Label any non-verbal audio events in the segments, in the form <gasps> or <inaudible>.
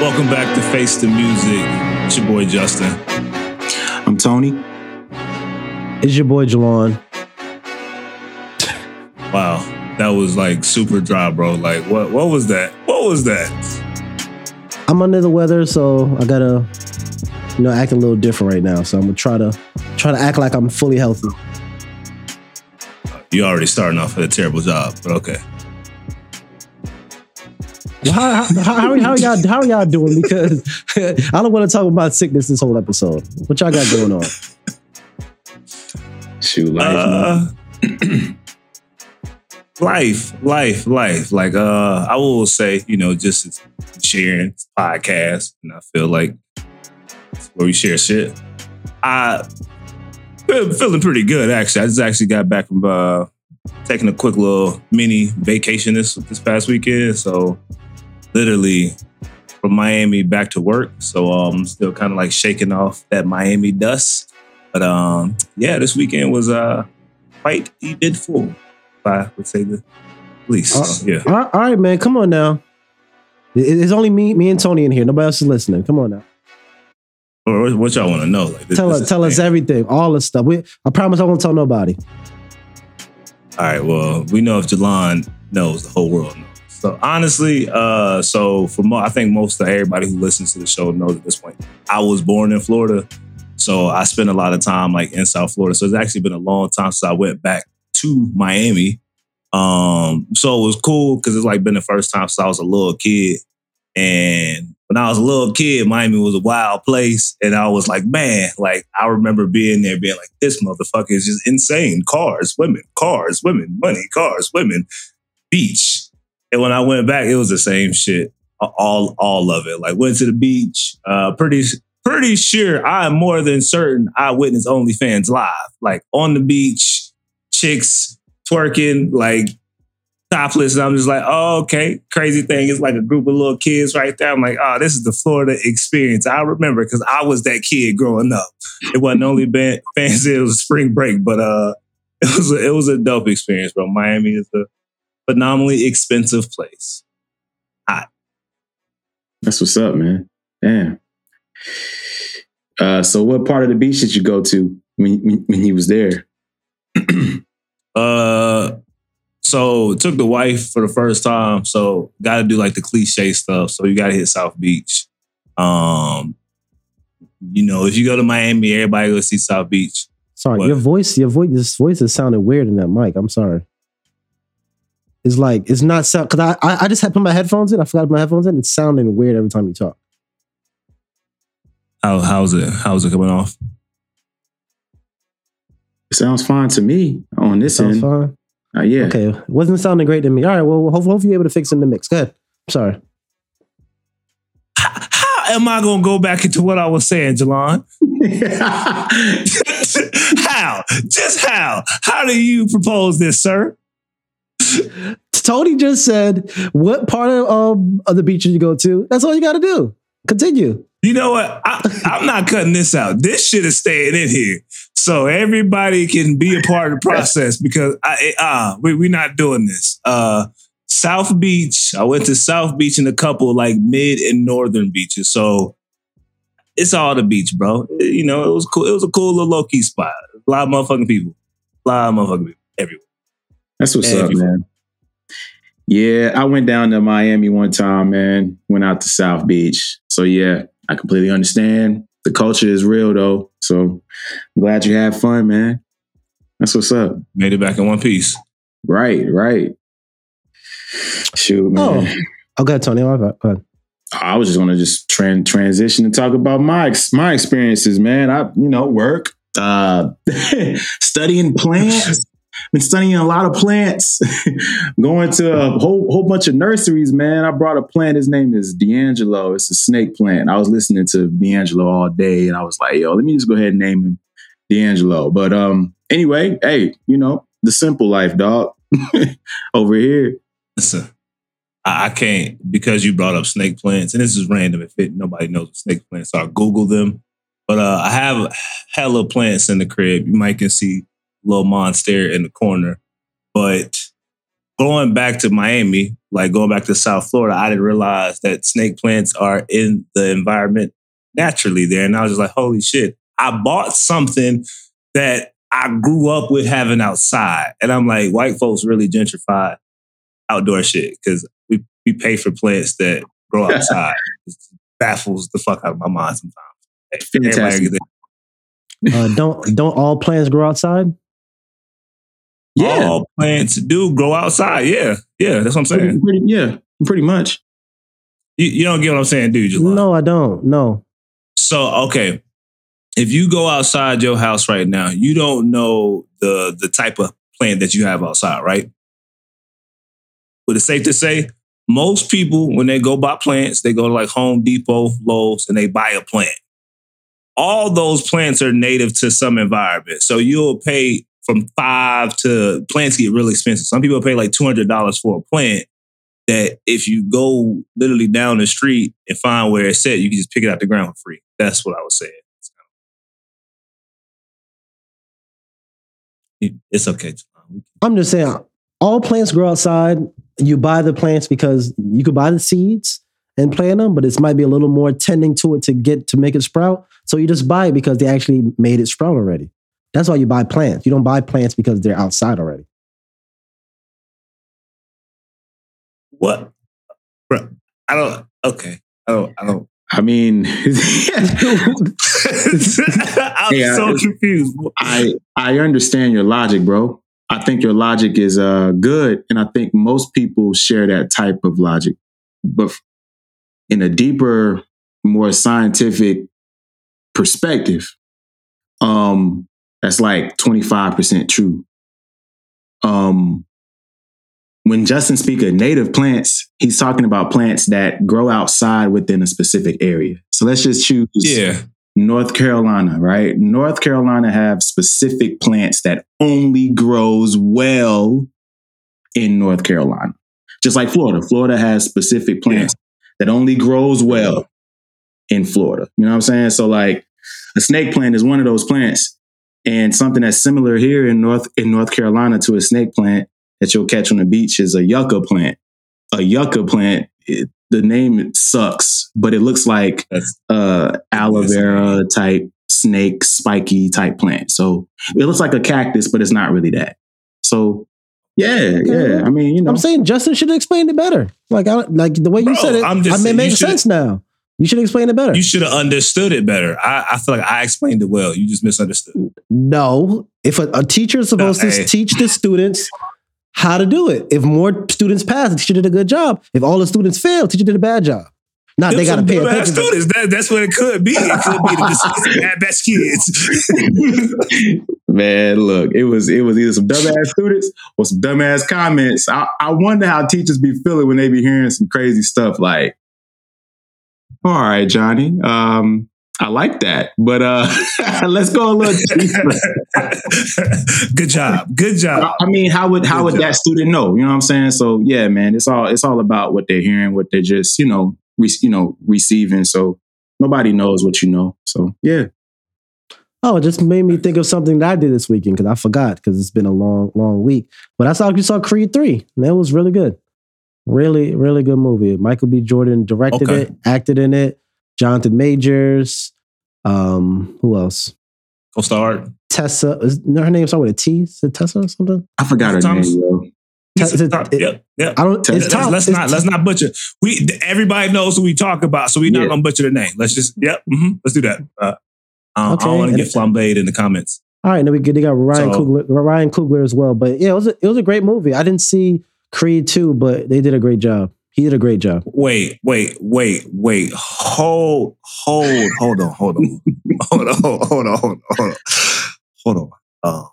Welcome back to Face the Music. It's your boy Justin. I'm Tony. It's your boy Jelan. Wow, that was like super dry, bro. Like, what? What was that? What was that? I'm under the weather, so I gotta, you know, act a little different right now. So I'm gonna try to try to act like I'm fully healthy. You already starting off with a terrible job, but okay. Well, how, how, how, how, are y'all how are y'all doing? Because <laughs> I don't want to talk about sickness this whole episode. What y'all got going on? Shoot, life. Uh, <clears throat> life, life, life. Like uh, I will say, you know, just sharing podcast, and I feel like it's where we share shit. I feel- feeling pretty good actually. I just actually got back from uh taking a quick little mini vacation this this past weekend. So literally from Miami back to work. So um still kind of like shaking off that Miami dust. But um yeah, this weekend was uh quite eventful, if I would say the least. So, yeah. All right, all right, man, come on now. It's only me, me and Tony in here. Nobody else is listening. Come on now. Or what- what y'all want to know? Like this- Tell this us, tell us everything, all the stuff. We, I promise I won't tell nobody. All right. Well, we know if Jelan knows, the whole world knows. So honestly, uh, so for mo- I think most of everybody who listens to the show knows at this point. I was born in Florida, so I spent a lot of time like in South Florida. So it's actually been a long time since I went back to Miami. Um, so it was cool because it's like been the first time since I was a little kid. And when I was a little kid, Miami was a wild place. And I was like, man, like I remember being there being like, this motherfucker is just insane. Cars, women, cars, women, money, cars, women, beach. And when I went back, it was the same shit. All all of it. Like went to the beach. Uh pretty pretty sure I am more than certain I witnessed OnlyFans live. Like on the beach, chicks twerking, like topless. And I'm just like, oh, okay. Crazy thing is like a group of little kids right there. I'm like, oh, this is the Florida experience. I remember because I was that kid growing up. It wasn't only <laughs> fancy, it was spring break, but uh it was a, it was a dope experience, bro. Miami is a phenomenally expensive place. Hot. That's what's up, man. Damn. Uh, so, what part of the beach did you go to when when, when he was there? <clears throat> Uh, so took the wife for the first time. So got to do like the cliche stuff. So you got to hit South Beach. Um, you know, if you go to Miami, everybody go see South Beach. Sorry, What? your voice, your voice, your voice is sounding weird in that mic. I'm sorry. It's like it's not sound because I, I I just had put my headphones in. I forgot to my headphones in. It's sounding weird every time you talk. How how's it? How's it coming off? It sounds fine to me on this Sounds end. fine. Uh, yeah. Okay, wasn't sounding great to me. All right, well, hopefully, hopefully you're able to fix it in the mix. Go ahead. Sorry. How am I gonna go back into what I was saying, Jelan? <laughs> <laughs> how? Just how? How do you propose this, sir? <laughs> Tony just said, "What part of, um, of the beach did you go to?" That's all you got to do. Continue. You know what? I, I'm not cutting this out. This shit is staying in here, so everybody can be a part of the process. Because I, uh, we, we're not doing this. Uh, South Beach. I went to South Beach and a couple like mid and northern beaches. So it's all the beach, bro. You know, it was cool. It was a cool little low key spot. A lot of motherfucking people. A lot of motherfucking people everywhere. That's what's Yeah, up, you- man. Yeah, I went down to Miami one time, man. Went out to South Beach. So yeah, I completely understand. The culture is real though. So I'm glad you had fun, man. That's what's up. Made it back in one piece. Right, right. Shoot, man. Oh, okay, Tony. All right, go ahead. I was just gonna just tran- transition and talk about my ex- my experiences, man. I you know work, uh, <laughs> studying plants. Been studying a lot of plants. <laughs> Going to a whole whole bunch of nurseries, man. I brought a plant. His name is D'Angelo. It's a snake plant. I was listening to D'Angelo all day, and I was like, yo, let me just go ahead and name him D'Angelo. But um, anyway, hey, you know the simple life, dog. <laughs> Over here. Listen, I, can't because you brought up snake plants, and this is random. If it, nobody knows what snake plants are, Google them. But uh, I have hella plants in the crib. You might can see little monster in the corner, but going back to Miami, like going back to South Florida, I didn't realize that snake plants are in the environment naturally there. And I was just like, holy shit. I bought something that I grew up with having outside. And I'm like, white folks really gentrify outdoor shit because we, we pay for plants that grow <laughs> outside. it baffles the fuck out of my mind sometimes. Fantastic. Uh, don't don't all plants grow outside? Yeah. All plants do grow outside. Yeah. Yeah. That's what I'm saying. Pretty, yeah. Pretty much. You, you don't get what I'm saying, do you? No, I don't. No. So, okay. If you go outside your house right now, you don't know the the type of plant that you have outside, right? But it's safe to say most people, when they go buy plants, they go to like Home Depot, Lowe's, and they buy a plant. All those plants are native to some environment. So you'll pay from five to plants get really expensive. Some people pay like $200 for a plant that if you go literally down the street and find where it's set, you can just pick it out the ground for free. That's what I was saying. It's okay. I'm just saying, all plants grow outside. You buy the plants because you could buy the seeds and plant them, but it might be a little more tending to it to get to make it sprout. So you just buy it because they actually made it sprout already. That's why you buy plants. You don't buy plants because they're outside already. What? Bro, I don't. Okay, I don't. I don't. I mean, <laughs> I'm Yeah, so it's- confused. I I understand your logic, bro. I think your logic is uh good, and I think most people share that type of logic. But in a deeper, more scientific perspective, um, that's like twenty five percent true. Um, when Justin speaks of native plants, he's talking about plants that grow outside within a specific area. So let's just choose Yeah. North Carolina, right? North Carolina have specific plants that only grows well in North Carolina. Just like Florida. Florida has specific plants that only grows well in Florida. You know what I'm saying? So like a snake plant is one of those plants and something that's similar here in North in North Carolina to a snake plant that you'll catch on the beach is a yucca plant. A yucca plant, it, the name sucks, but it looks like That's uh aloe vera type snake spiky type plant. So it looks like a cactus, but it's not really that. So yeah, yeah. I mean, you know, I'm saying Justin should have explained it better. Like, I, like the way you Bro, said it, I'm just I mean, it makes sense now. You should explain it better. you should have understood it better. I, I feel like I explained it well. You just misunderstood. no, if a, a teacher is supposed No, to hey. teach the students how to do it. If more students pass, the teacher did a good job. If all the students fail, the teacher did a bad job. Not they got to pay some attention. to- students. That, that's what it could be. It could be the at <laughs> best kids. <laughs> man, look, it was it was either some dumbass students or some dumbass comments. I, I wonder how teachers be feeling when they be hearing some crazy stuff like, all right, Johnny, um, I like that. But uh <laughs> let's go a little deeper. <laughs> Good job. Good job. I mean, how would how Good would job. that student know? You know what I'm saying? So yeah, man, it's all it's all about what they're hearing, what they're just you know re- you know receiving. So nobody knows what you know. So yeah, Oh, it just made me think of something that I did this weekend because I forgot because it's been a long, long week. But I saw you saw Creed three, and that was really good. Really, really good movie. Michael B. Jordan directed Okay. it, acted in it. Jonathan Majors. Um, who else? Go start. Tessa. Is her name started with a T? Is it Tessa or something? I forgot her Thomas? name. Yo. Is it- it- Yep. Yep. I don't. Let's- It's Tom. let's it's not let's not butcher. We everybody knows who we talk about, so we're not Yeah. gonna butcher the name. Let's just yep. hmm let's do that. Uh, I don't, want to get flambéed in the comments. All right, and then we get they got Ryan So- Coogler, Ryan Coogler as well. But yeah, it was a, it was a great movie. I didn't see Creed two, but they did a great job. He did a great job. Wait, wait, wait, wait. Hold, hold, hold on, hold on, hold on, hold on, hold on, hold on, hold on. Uh,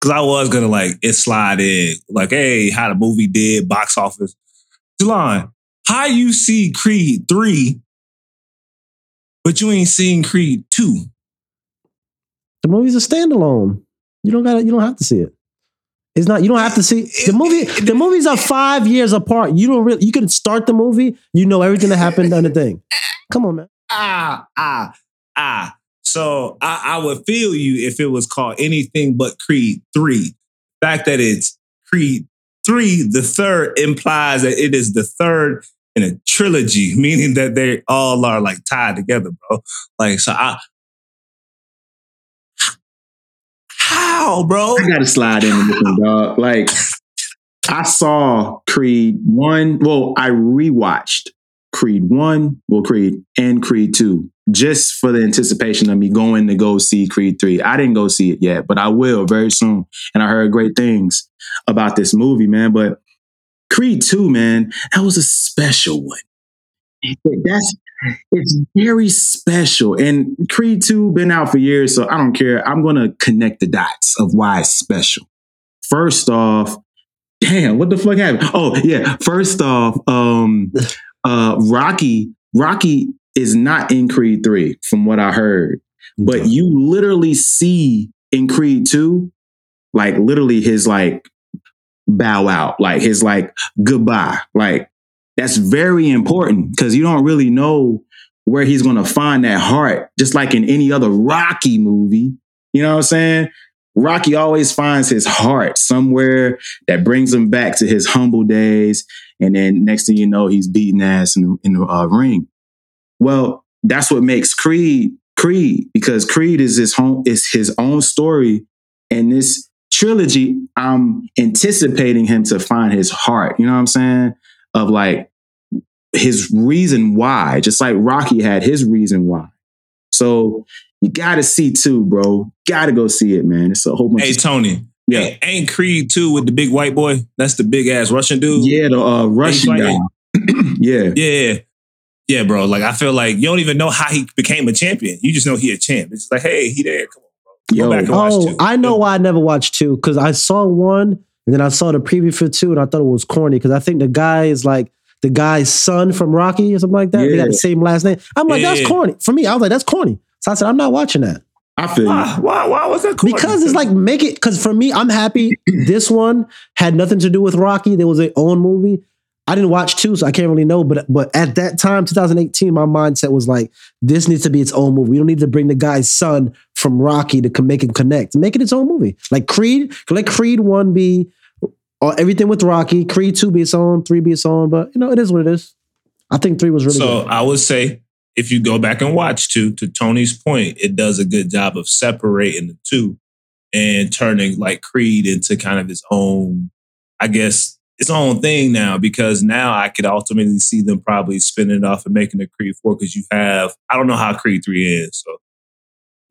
Cause I was gonna like it slide in, like, hey, how the movie did, box office. Jelan, how you see Creed three, but you ain't seen Creed two? The movie's a standalone. You don't got to You don't have to see it. It's not. You don't have to see the movie. The movies are five years apart. You don't really. You can start the movie. You know everything that happened on the thing. Come on, man. ah, ah, ah. So I, I would feel you if it was called anything but Creed 3. The fact that it's Creed three, the third implies that it is the third in a trilogy, <laughs> meaning that they all are like tied together, bro. Like, so I, how, bro? I gotta slide in with them, dog. Like, I saw Creed one. Well, I rewatched Creed one, well, Creed and Creed two, just for the anticipation of me going to go see Creed three. I didn't go see it yet, but I will very soon. And I heard great things about this movie, man. But Creed two, man, that was a special one. That's it's very special. And Creed 2 been out for years, so I don't care. I'm gonna connect the dots of why it's special. First off, damn, what the fuck happened? Oh, yeah. First off, um uh Rocky, Rocky is not in Creed 3, from what I heard. But you literally see in Creed 2, like literally his like bow out, like his like goodbye. Like that's very important because you don't really know where he's going to find that heart, just like in any other Rocky movie. You know what I'm saying? Rocky always finds his heart somewhere that brings him back to his humble days. And then next thing you know, he's beating ass in, in the uh, ring. Well, that's what makes Creed Creed because Creed is his home is his own story, and this trilogy, I'm anticipating him to find his heart. You know what I'm saying? Of like his reason why, just like Rocky had his reason why. So you got to see too, bro. Got to go see it, man. It's a whole bunch. Hey of Tony, Yeah. ain't, ain't Creed two with the big white boy? That's the big ass Russian dude. yeah, the uh, Russian guy. fighting? <clears throat> yeah, Yeah. Yeah, bro. Like I feel like you don't even know how he became a champion. You just know he a champ. It's just like, hey, he there. Come on, bro. Yo. Back and watch Oh, two. I know why I never watched two because I saw one and then I saw the preview for two and I thought it was corny because I think the guy is like the guy's son from Rocky or something like that. They got the same last name. I'm like, Yeah. that's corny. For me, I was like, that's corny. So I said, I'm not watching that I feel you. Why? Why? Why was that? corny? because it's like make it. Because for me, I'm happy. <clears throat> this one had nothing to do with Rocky. There was their own movie. I didn't watch two, so I can't really know. But but at that time, 2018, my mindset was like, this needs to be its own movie. We don't need to bring the guy's son from Rocky to make it connect. Make it its own movie. Like Creed, let Creed one be or everything with Rocky. Creed two be its own, three be its own. But you know, it is what it is. I think three was really so. good. I would say if you go back and watch two, to Tony's point, it does a good job of separating the two and turning like Creed into kind of its own, I guess, its own thing now. Because now I could ultimately see them probably spinning it off and making a Creed four because you have I don't know how Creed three is, so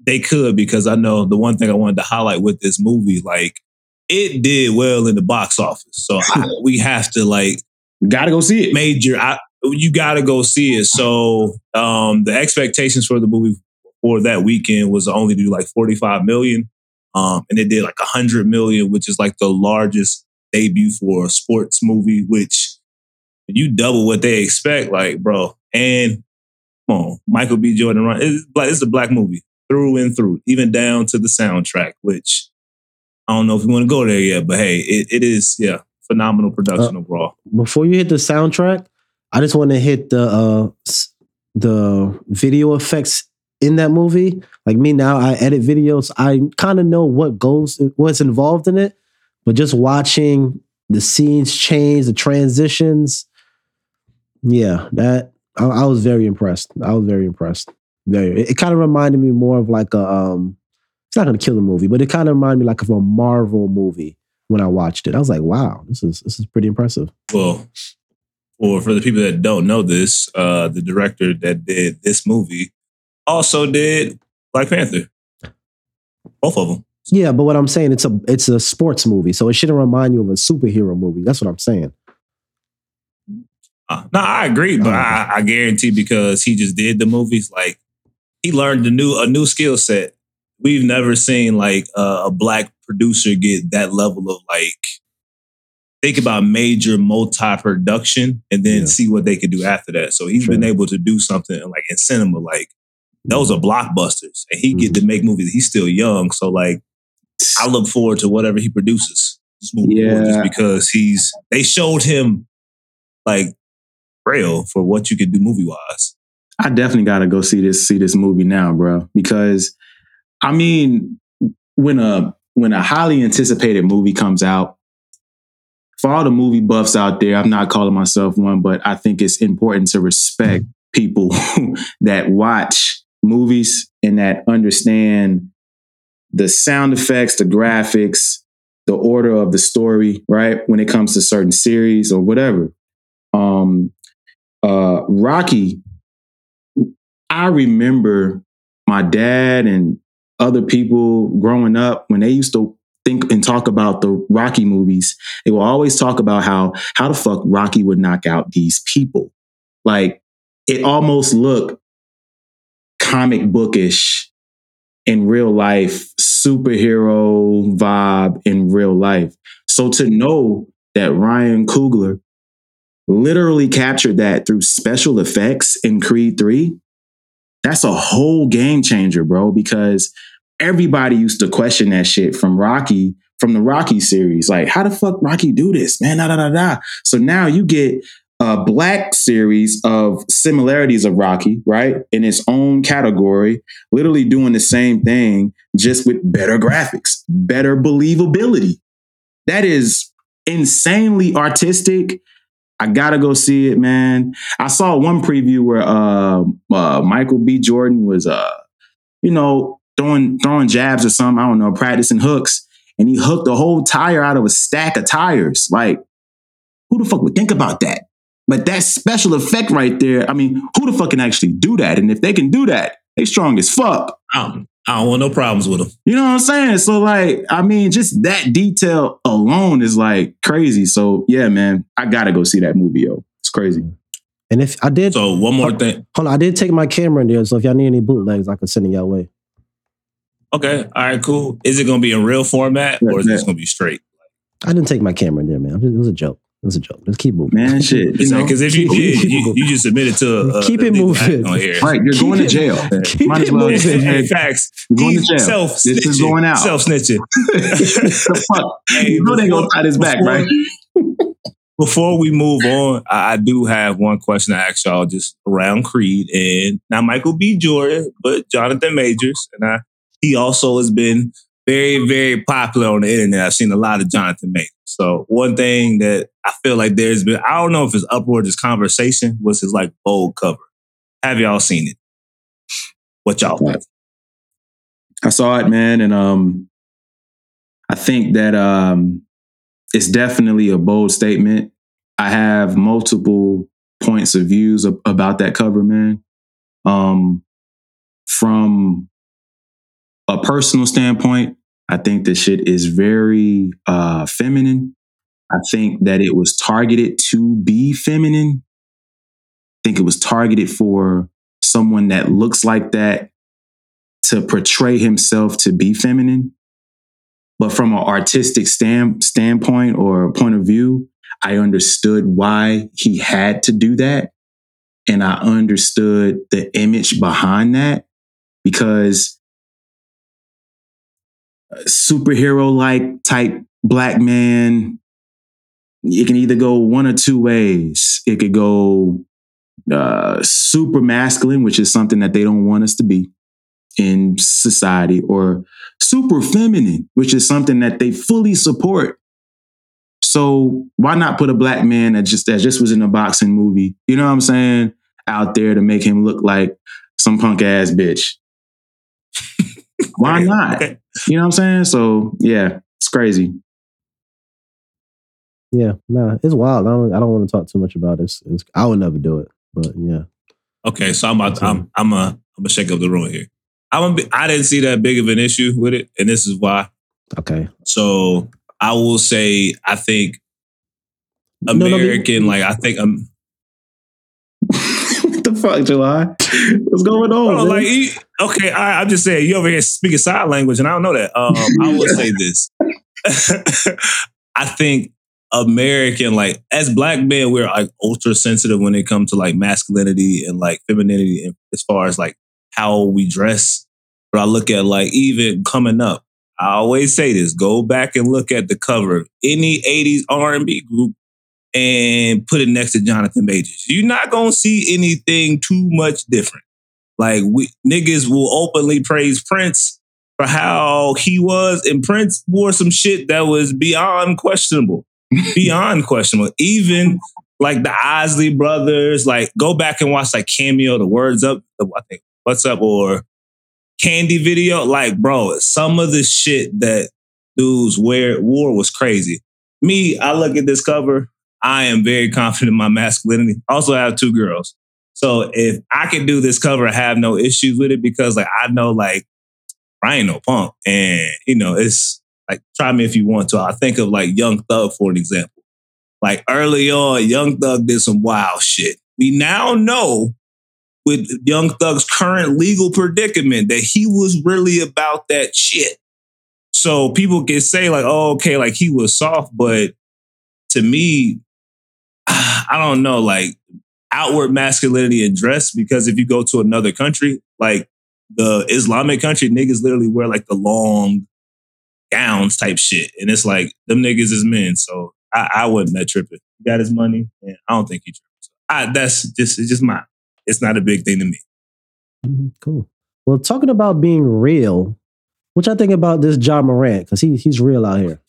they could because I know the one thing I wanted to highlight with this movie, like it did well in the box office. So I, <laughs> we have to like Gotta go see it. major. I, you got to go see it. So um, the expectations for the movie for that weekend was only to do like 45 million. Um, and it did like 100 million, which is like the largest debut for a sports movie, which you double what they expect, like, bro. And come on, Michael B. Jordan run. It's, it's a black movie through and through, even down to the soundtrack, which I don't know if you want to go there yet, but hey, it, it is, yeah, phenomenal production overall. Before you hit the soundtrack, I just want to hit the uh the video effects in that movie. Like me now, I edit videos. I kind of know what goes, what's involved in it, but just watching the scenes change, the transitions, yeah, that I, I was very impressed. I was very impressed. Very. It, kind of reminded me more of like a um. It's not gonna kill the movie, but it kind of reminded me like of a Marvel movie when I watched it. I was like, wow, this is this is pretty impressive. well, or for the people that don't know this, uh, the director that did this movie also did Black Panther. Both of them. Yeah, but what I'm saying, it's a it's a sports movie, so it shouldn't remind you of a superhero movie. That's what I'm saying. Uh, no, I agree, but I, I guarantee because he just did the movies, like he learned a new a new skill set. We've never seen like uh, a black producer get that level of like think about major multi production and then Yeah. see what they could do after that. So he's Sure. been able to do something like in cinema, like those are blockbusters, and he get to make movies. He's still young, so like I look forward to whatever he produces. Just forward, just Yeah. because he's they showed him like rail for what you could do movie wise. I definitely gotta go see this see this movie now, bro. Because I mean, when a when a highly anticipated movie comes out, for all the movie buffs out there, I'm not calling myself one, but I think it's important to respect people <laughs> that watch movies and that understand the sound effects, the graphics, the order of the story, right? When it comes to certain series or whatever. Um, uh, Rocky, I remember my dad and other people growing up when they used to think and talk about the Rocky movies, they will always talk about how how the fuck Rocky would knock out these people. Like it almost looked comic bookish in real life, superhero vibe in real life. So to know that Ryan Coogler literally captured that through special effects in Creed 3, that's a whole game changer, bro, because everybody used to question that shit from Rocky, from the Rocky series. Like, how the fuck Rocky do this, man? Da da da da. So now you get a black series of similarities of Rocky, right? In its own category, literally doing the same thing, just with better graphics, better believability. That is insanely artistic. I gotta go see it, man. I saw one preview where uh, uh, Michael B. Jordan was, uh, you know, throwing throwing jabs or something. I don't know, practicing hooks, and he hooked a whole tire out of a stack of tires. Like, who the fuck would think about that? But that special effect right there, I mean, who the fuck can actually do that? And if they can do that, they strong as fuck. Don't, I don't want no problems with them. You know what I'm saying? So like, I mean, just that detail alone is like crazy. So yeah, man, I gotta go see that movie, yo. It's crazy. And if I did, So one more thing. hold on, I did take my camera in there. So if y'all need any bootlegs, I could send it your way. Okay, all right, cool. Is it gonna be in real format or is Yeah. this gonna be straight? I didn't take my camera in there, man. It was a joke. It was a joke. Let's keep moving. Man, <laughs> shit. You know? Because if you <laughs> keep- did, you, you just submitted to uh, Keep it legal moving. on here. Right, you're Keep going to jail. Keep Might as it well moving. Hey, facts. You're going to jail. Self This is going out. Self snitching. <laughs> the fuck? Hey, you know they gonna before- tie this back, before- right? Before we move on, I, I do have one question to ask y'all just around Creed and not Michael B. Jordan, but Jonathan Majors. And I, he also has been very, very popular on the internet. I've seen a lot of Jonathan Majors. So one thing that I feel like there's been, I don't know if it's upward this conversation was his like bold cover. Have y'all seen it? What y'all think? I saw it, man, and um, I think that um, it's definitely a bold statement. I have multiple points of views ab- about that cover, man. Um, from a personal standpoint, I think the shit is very uh, feminine. I think that it was targeted to be feminine. I think it was targeted for someone that looks like that to portray himself to be feminine. But from an artistic stand, standpoint or point of view, I understood why he had to do that. And I understood the image behind that because superhero like type black man, it can either go one or two ways. It could go uh, super masculine, which is something that they don't want us to be in society, or super feminine, which is something that they fully support. So why not put a black man that just that just was in a boxing movie, you know what I'm saying, out there to make him look like some punk ass bitch? Why not? You know what I'm saying? So yeah, it's crazy. Yeah, nah, it's wild. I don't. I don't want to talk too much about this. It's, I would never do it, but yeah. Okay, so I'm about, I'm I'm a I'm gonna shake up the room here. I'm a, bi- I didn't see that big of an issue with it, and this is why. Okay. So I will say I think No, no, but- American, like I think um, what the fuck, July? What's going on? oh, man? like you- okay, I, I'm just saying you over here speaking sign language, and I don't know that. Um, I will <laughs> say this. <laughs> I think American, like as black men, we're like ultra sensitive when it comes to like masculinity and like femininity, and as far as like how we dress. But I look at like even coming up, I always say this: go back and look at the cover of any '80s R&B group and put it next to Jonathan Majors. You're not gonna see anything too much different. Like we niggas will openly praise Prince for how he was, and Prince wore some shit that was beyond questionable. <laughs> beyond questionable. Even like the Isley brothers, like go back and watch like Cameo, the Words Up, I think What's Up, or Candy video. Like, bro, some of the shit that dudes wear wore was crazy. Me, I look at this cover. I am very confident in my masculinity. Also, I have two girls. So if I can do this cover, I have no issues with it because like I know like I ain't no punk. And you know, it's like try me if you want to. I think of like Young Thug for an example. Like early on, Young Thug did some wild shit. We now know with Young Thug's current legal predicament that he was really about that shit. So people can say like, oh, okay, like he was soft, but to me, <sighs> I don't know, like outward masculinity and dress, because if you go to another country, like the Islamic country, niggas literally wear like the long gowns type shit. And it's like, them niggas is men. So I, I wasn't that tripping. He got his money, and I don't think he tripped. I, that's just, it's just my, it's not a big thing to me. Mm-hmm, cool. Well, talking about being real, which I think about this Ja Morant, because he, he's real out here.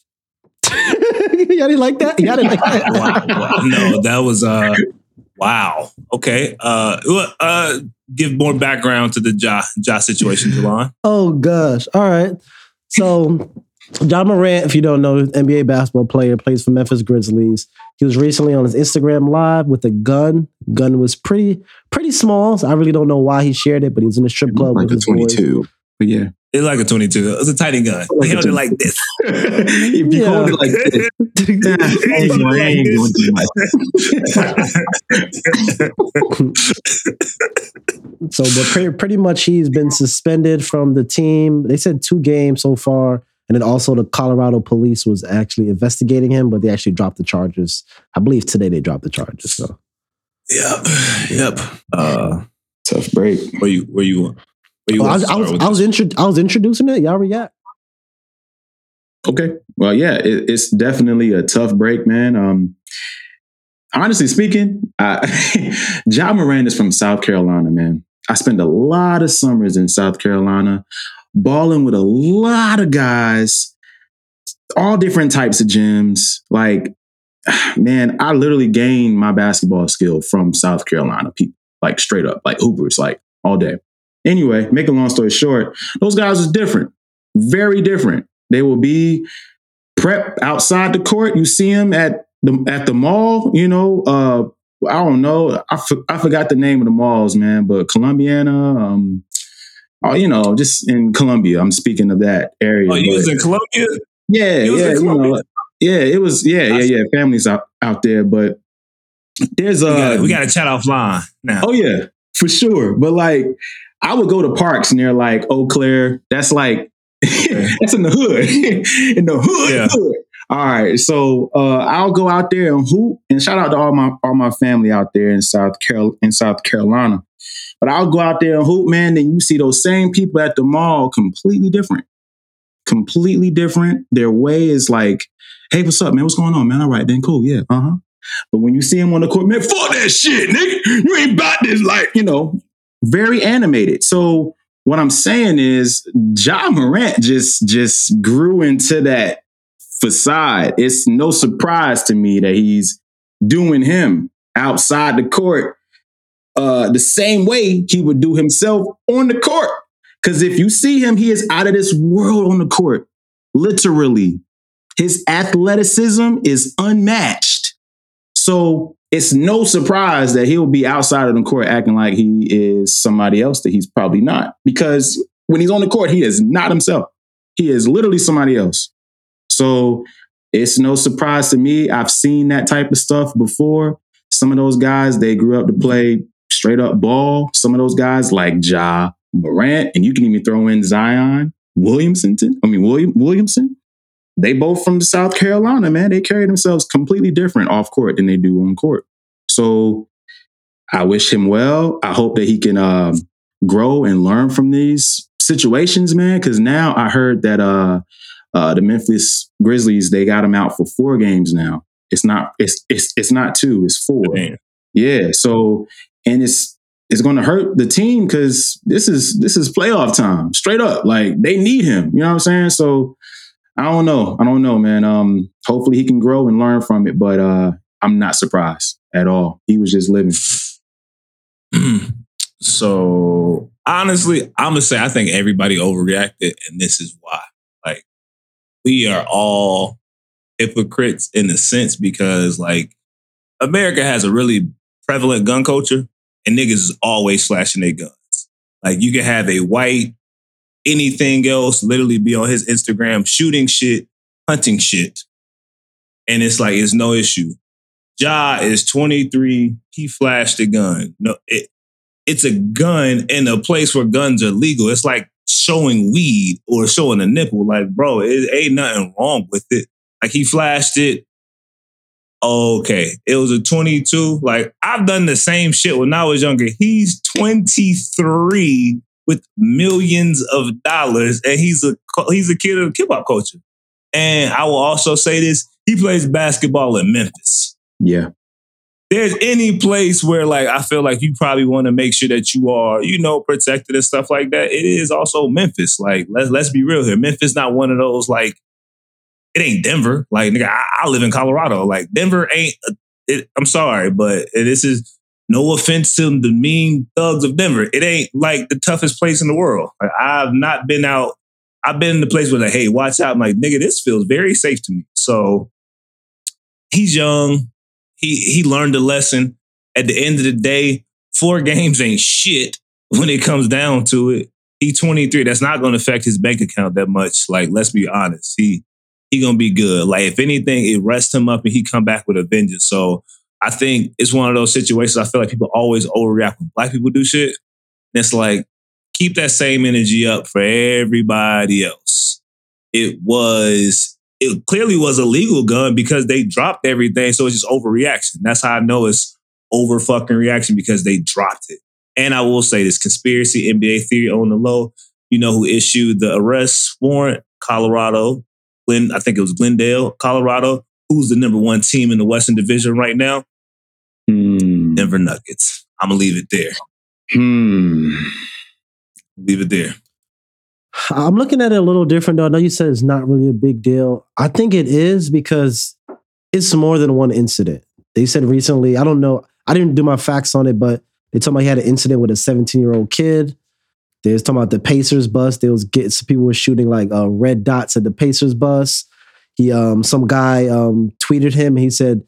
Y'all didn't like that? Y'all didn't like that? <laughs> wow, wow. No, that was uh wow. Okay. Uh uh give more background to the Ja Ja situation, Jelan. Oh gosh. All right. So Ja Morant, if you don't know, NBA basketball player, plays for Memphis Grizzlies. He was recently on his Instagram live with a gun. Gun was pretty pretty small. So I really don't know why he shared it, but he was in a strip club like with a his boys. 22. But yeah. It's like a 22. It's a tiny gun. Like He held it like this. <laughs> if you Yeah. hold it like this, I ain't gonna- I ain't doing too much. So, but pretty, pretty much he's been suspended from the team. They said two games so far. And then also the Colorado police was actually investigating him, but they actually dropped the charges. I believe today they dropped the charges. So Yep. Yep. Uh Tough break. where you where you I was, I was, I was, intro- I was introducing it. Y'all react. Okay. Well, yeah, it, it's definitely a tough break, man. Um, honestly speaking, I, <laughs> Ja Morant is from South Carolina, man. I spent a lot of summers in South Carolina, balling with a lot of guys, all different types of gyms. Like, <sighs> man, I literally gained my basketball skill from South Carolina people, like straight up, like hoopers, like all day. Anyway, make a long story short, those guys are different, very different. They will be prep outside the court. You see them at the at the mall. You know, uh, I don't know. I, I forgot the name of the malls, man. But Columbiana, um, oh, you know, just in Columbia. I'm speaking of that area. Oh, you was in Columbia? yeah, yeah, you know, yeah. It was, yeah, yeah, yeah. Families out out there, but there's a uh, we got to chat offline now. Oh yeah, for sure. But like, I would go to parks near like Eau Claire. That's like <laughs> that's in the hood, <laughs> in the hood. Yeah. hood. All right, so uh, I'll go out there and hoop. And shout out to all my all my family out there in South Carol in South Carolina. But I'll go out there and hoop, man. Then you see those same people at the mall, completely different, completely different. Their way is like, "Hey, what's up, man? What's going on, man? All right, then cool, yeah, uh huh." But when you see him on the court, man, fuck that shit, nigga. You ain't about this, like, you know, very animated. So what I'm saying is Ja Morant just just grew into that facade. It's no surprise to me that he's doing him outside the court uh the same way he would do himself on the court. Because if you see him, he is out of this world on the court. Literally. His athleticism is unmatched. So it's no surprise that he'll be outside of the court acting like he is somebody else that he's probably not. Because when he's on the court, he is not himself. He is literally somebody else. So it's no surprise to me. I've seen that type of stuff before. Some of those guys, they grew up to play straight up ball. Some of those guys, like Ja Morant, and you can even throw in Zion Williamson. I mean, William Williamson they both from South Carolina, man. They carry themselves completely different off court than they do on court. So I wish him well. I hope that he can um, grow and learn from these situations, man. Because now I heard that uh, uh, the Memphis Grizzlies they got him out for four games now. It's not it's it's it's not two. It's four. Man. Yeah. So and it's it's going to hurt the team because this is this is playoff time. Straight up, like they need him. You know what I'm saying? So I don't know. I don't know, man. Um, hopefully he can grow and learn from it, but uh, I'm not surprised at all. He was just living. <clears throat> so honestly, I'm gonna say I think everybody overreacted, and this is why. Like, we are all hypocrites in a sense because like America has a really prevalent gun culture, and niggas is always flashing their guns. Like you can have a white anything else literally be on his Instagram shooting shit, hunting shit. And it's like, it's no issue. Ja is 23. He flashed a gun. No, it, it's a gun in a place where guns are legal. It's like showing weed or showing a nipple. Like, bro, it ain't nothing wrong with it. Like he flashed it. Okay. It was a 22. Like I've done the same shit when I was younger. He's 23 with millions of dollars, and he's a he's a kid of hip hop culture. And I will also say this: he plays basketball in Memphis. Yeah. There's any place where like I feel like you probably want to make sure that you are, you know, protected and stuff like that. It is also Memphis. Like let's let's be real here. Memphis not one of those like it ain't Denver. Like nigga, I, I live in Colorado. Like Denver ain't. A, it, I'm sorry, but this is no offense to the mean thugs of Denver. It ain't like the toughest place in the world. Like, I've not been out. I've been in the place where like, hey, watch out. I'm like, nigga, this feels very safe to me. So he's young. He he learned a lesson. At the end of the day, four games ain't shit when it comes down to it. He's 23. That's not going to affect his bank account that much. Like, let's be honest. He he gonna be good. Like, if anything, it rests him up and he come back with a vengeance. So I think it's one of those situations I feel like people always overreact when black people do shit. And it's like, keep that same energy up for everybody else. It was, it clearly was a legal gun because they dropped everything. So it's just overreaction. That's how I know it's over fucking reaction because they dropped it. And I will say this conspiracy NBA theory on the low, you know, who issued the arrest warrant, Colorado, Glen, I think it was Glendale, Colorado, who's the number one team in the Western Division right now. Hmm. Denver Nuggets. I'm gonna leave it there. Hmm. Leave it there. I'm looking at it a little different though. I know you said it's not really a big deal. I think it is because it's more than one incident. They said recently, I don't know, I didn't do my facts on it, but they told me he had an incident with a 17 year old kid. They was talking about the Pacers bus. They was getting some people were shooting like uh, red dots at the Pacers bus. He um some guy um tweeted him. He said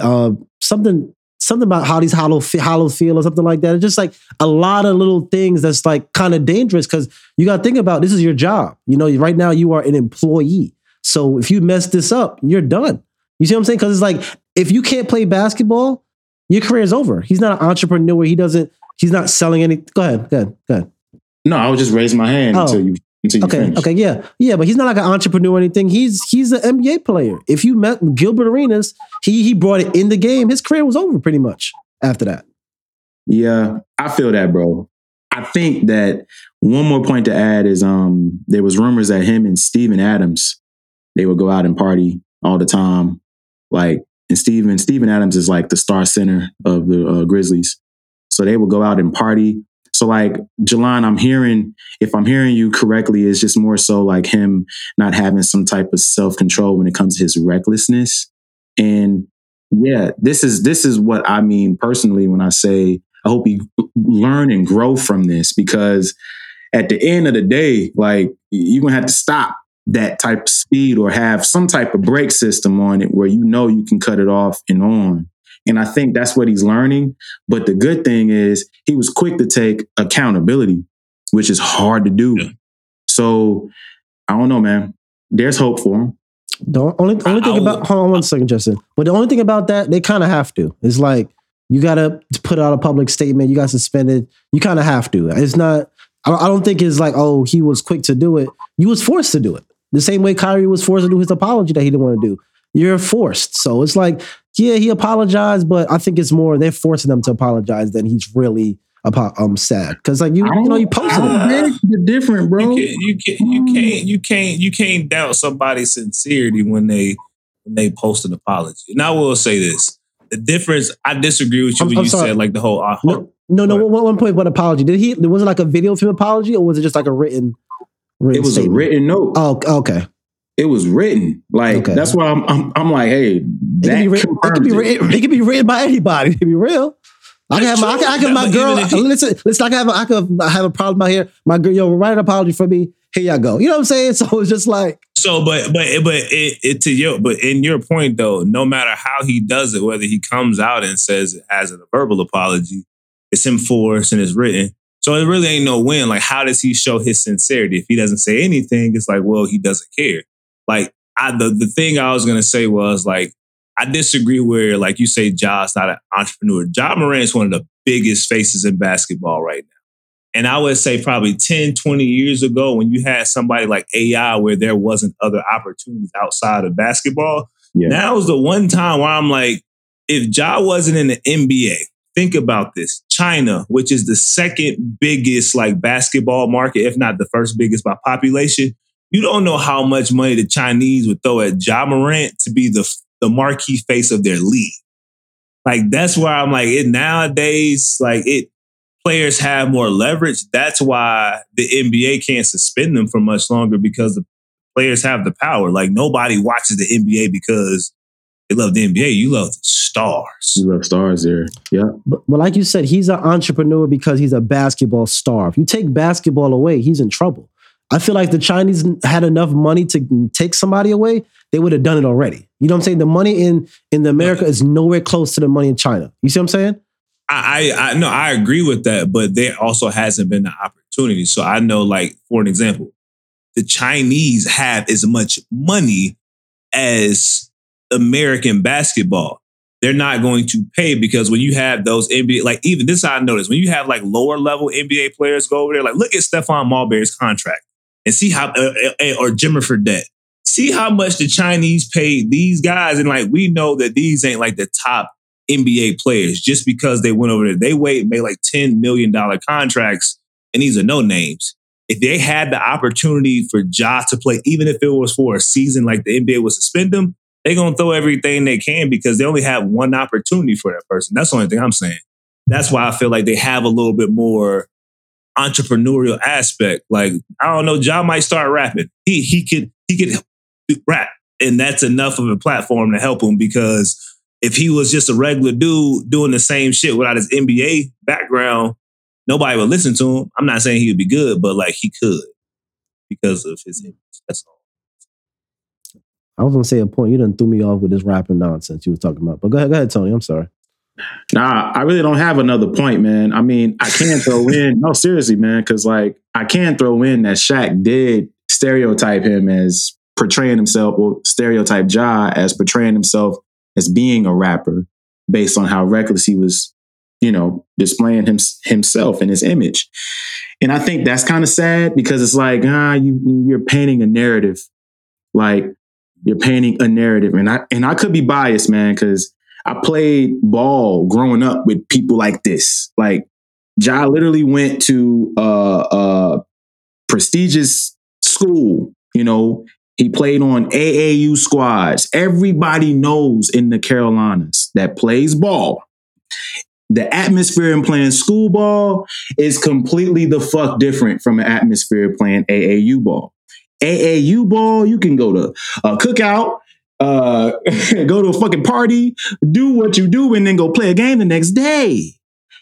uh, something something about how these hollow hollow feel or something like that. It's just like a lot of little things that's like kind of dangerous because you got to think about this is your job. You know, right now you are an employee. So if you mess this up, you're done. You see what I'm saying? Because it's like if you can't play basketball, your career is over. He's not an entrepreneur. He doesn't. He's not selling any. Go ahead. Go ahead. Go ahead. No, I was just raising my hand oh. until you okay, finish. okay, yeah, yeah, but he's not like an entrepreneur or anything. He's he's an NBA player. If you met Gilbert Arenas, he he brought it in the game. His career was over pretty much after that. Yeah, I feel that, bro. I think that one more point to add is um there was rumors that him and Steven Adams they would go out and party all the time, like and Steven Steven Adams is like the star center of the uh, Grizzlies, so they would go out and party so like Jelan, I'm hearing, if I'm hearing you correctly, it's just more so like him not having some type of self-control when it comes to his recklessness. And yeah, this is this is what I mean personally when I say I hope you learn and grow from this because at the end of the day, like you're gonna have to stop that type of speed or have some type of brake system on it where you know you can cut it off and on. And I think that's what he's learning. But the good thing is he was quick to take accountability, which is hard to do. Yeah. So I don't know, man. There's hope for him. The only only thing about hold on one second, Justin. But the only thing about that, they kind of have to. It's like you got to put out a public statement. You got suspended. You kind of have to. It's not. I don't think it's like oh he was quick to do it. You was forced to do it. The same way Kyrie was forced to do his apology that he didn't want to do. You're forced. So it's like yeah, he apologized, but I think it's more they're forcing him to apologize than he's really um sad because like you you know you posted it. You're different, bro. You can't, you can't you can't you can't you can't doubt somebody's sincerity when they when they post an apology. And I will say this: the difference. I disagree with you I'm, when I'm you sorry. said like the whole. Uh, no, no, no. One, one point. What apology did he? Was it like a video of him apology, or was it just like a written? written it was statement? a written note. Oh, okay. It was written. Like Okay. that's why I'm, I'm I'm like, hey, It that can, be written, it, can be written, it can be written by anybody. To be real, I can have my, I can, I can true. my girl. even if he- listen, listen. I can have a, I can have a problem out here. My girl, yo, write an apology for me. Here y'all go. You know what I'm saying? <laughs> So it's just like So, but but but it, it to your but in your point though, no matter how he does it, whether he comes out and says it as a verbal apology, it's enforced and it's written. So it really ain't no win. Like, how does he show his sincerity? If he doesn't say anything, it's like, well, he doesn't care. Like, I the the thing I was gonna say was like, I disagree where like you say Ja's not an entrepreneur. Ja Morant is one of the biggest faces in basketball right now. And I would say probably 10, 20 years ago, when you had somebody like AI where there wasn't other opportunities outside of basketball, Yeah. now is the one time where I'm like, if Ja wasn't in the NBA, think about this. China, which is the second biggest like basketball market, if not the first biggest by population, you don't know how much money the Chinese would throw at Ja Morant to be the the marquee face of their league. Like that's why I'm like, it nowadays, like it players have more leverage. That's why the NBA can't suspend them for much longer because the players have the power. Like nobody watches the NBA because they love the NBA. You love the stars. You love stars there. Yeah. But, but like you said, he's an entrepreneur because he's a basketball star. If you take basketball away, he's in trouble. I feel like the Chinese had enough money to take somebody away, they would have done it already. You know what I'm saying? The money in in the America is nowhere close to the money in China. You see what I'm saying? I, I, I no, I agree with that, but there also hasn't been the opportunity. So I know, like for an example, the Chinese have as much money as American basketball. They're not going to pay because when you have those NBA, like even this, I noticed when you have like lower level NBA players go over there, like look at Stephon Marbury's contract and see how, uh, uh, or Jimmer Fredette, see how much the Chinese paid these guys, and like we know that these ain't like the top NBA players just because they went over there. They wait made like ten million dollar contracts, and these are no names. If they had the opportunity for Ja to play, even if it was for a season, like the NBA would suspend them, they're gonna throw everything they can because they only have one opportunity for that person. That's the only thing I'm saying. That's why I feel like they have a little bit more entrepreneurial aspect. Like I don't know, John might start rapping. He he could he could rap, and that's enough of a platform to help him because if he was just a regular dude doing the same shit without his NBA background, nobody would listen to him. I'm not saying he would be good, but like he could because of his image. That's all. I was gonna say a point. You didn't threw me off with this rapping nonsense you was talking about. But go ahead, go ahead, Tony. I'm sorry. Nah, I really don't have another point, man. I mean, I can't throw <laughs> in, no, seriously, man, because like I can't throw in that Shaq did stereotype him as portraying himself, or stereotype Ja as portraying himself as being a rapper based on how reckless he was, you know, displaying him, himself and his image. And I think that's kind of sad because it's like, ah, you you're painting a narrative. Like you're painting a narrative. And I and I could be biased, man, because I played ball growing up with people like this. Like Ja literally went to a prestigious school. You know, he played on AAU squads. Everybody knows in the Carolinas that plays ball. The atmosphere in playing school ball is completely the fuck different from an atmosphere playing AAU ball. AAU ball, you can go to a cookout, uh, <laughs> go to a fucking party, do what you do, and then go play a game the next day.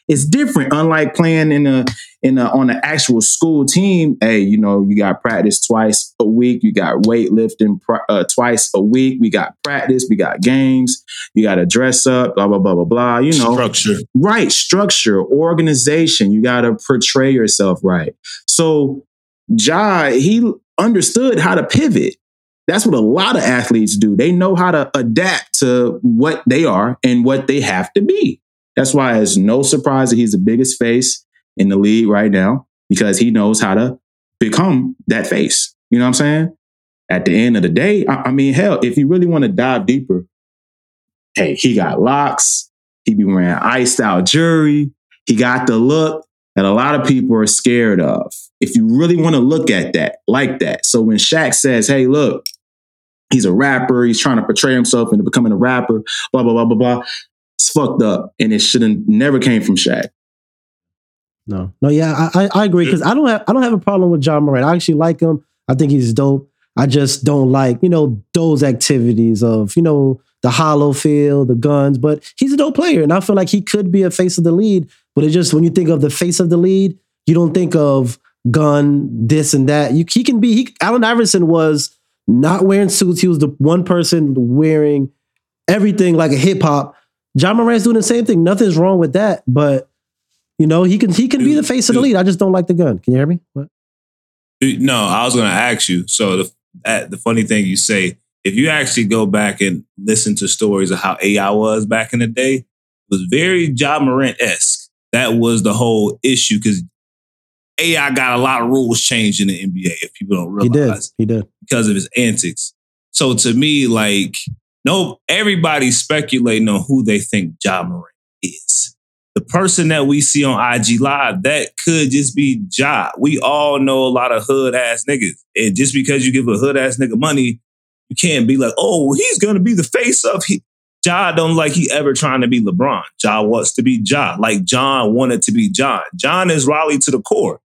It's different, unlike playing in a in a on an actual school team. Hey, you know you got practice twice a week. You got weightlifting pr- uh, twice a week. We got practice. We got games. You got to dress up. Blah blah blah blah blah. You know, Structure. right structure, organization. You got to portray yourself right. So, Ja, he understood how to pivot. That's what a lot of athletes do. They know how to adapt to what they are and what they have to be. That's why it's no surprise that he's the biggest face in the league right now because he knows how to become that face. You know what I'm saying? At the end of the day, I, I mean, hell, if you really want to dive deeper, hey, he got locks. He be wearing iced out jewelry. He got the look that a lot of people are scared of. If you really want to look at that like that. So when Shaq says, hey, look, he's a rapper, he's trying to portray himself into becoming a rapper, blah, blah, blah, blah, blah. It's fucked up. And it shouldn't never came from Shaq. No, no, yeah, I I, I agree because I don't have I don't have a problem with Ja Morant. I actually like him. I think he's dope. I just don't like, you know, those activities of, you know, the hollow field, the guns. But he's a dope player. And I feel like he could be a face of the lead. But it just when you think of the face of the lead, you don't think of gun, this and that. You, he can be he, Allen Iverson was not wearing suits. He was the one person wearing everything like a hip hop. Ja Morant's doing the same thing. Nothing's wrong with that. But you know, he can he can be the face of the lead. I just don't like the gun. Can you hear me? What? No, I was going to ask you. So the the funny thing you say, if you actually go back and listen to stories of how AI was back in the day, was very Ja Morant esque. That was the whole issue because AI got a lot of rules changed in the NBA. If people don't realize, he did. He did because of his antics. So to me, like, no, everybody's speculating on who they think Ja Morant is. The person that we see on IG Live, that could just be Ja. We all know a lot of hood ass niggas. And just because you give a hood ass nigga money, you can't be like, oh, he's gonna be the face of he. Ja don't like he ever trying to be LeBron. Ja wants to be Ja, like John wanted to be John. John is Raleigh to the core.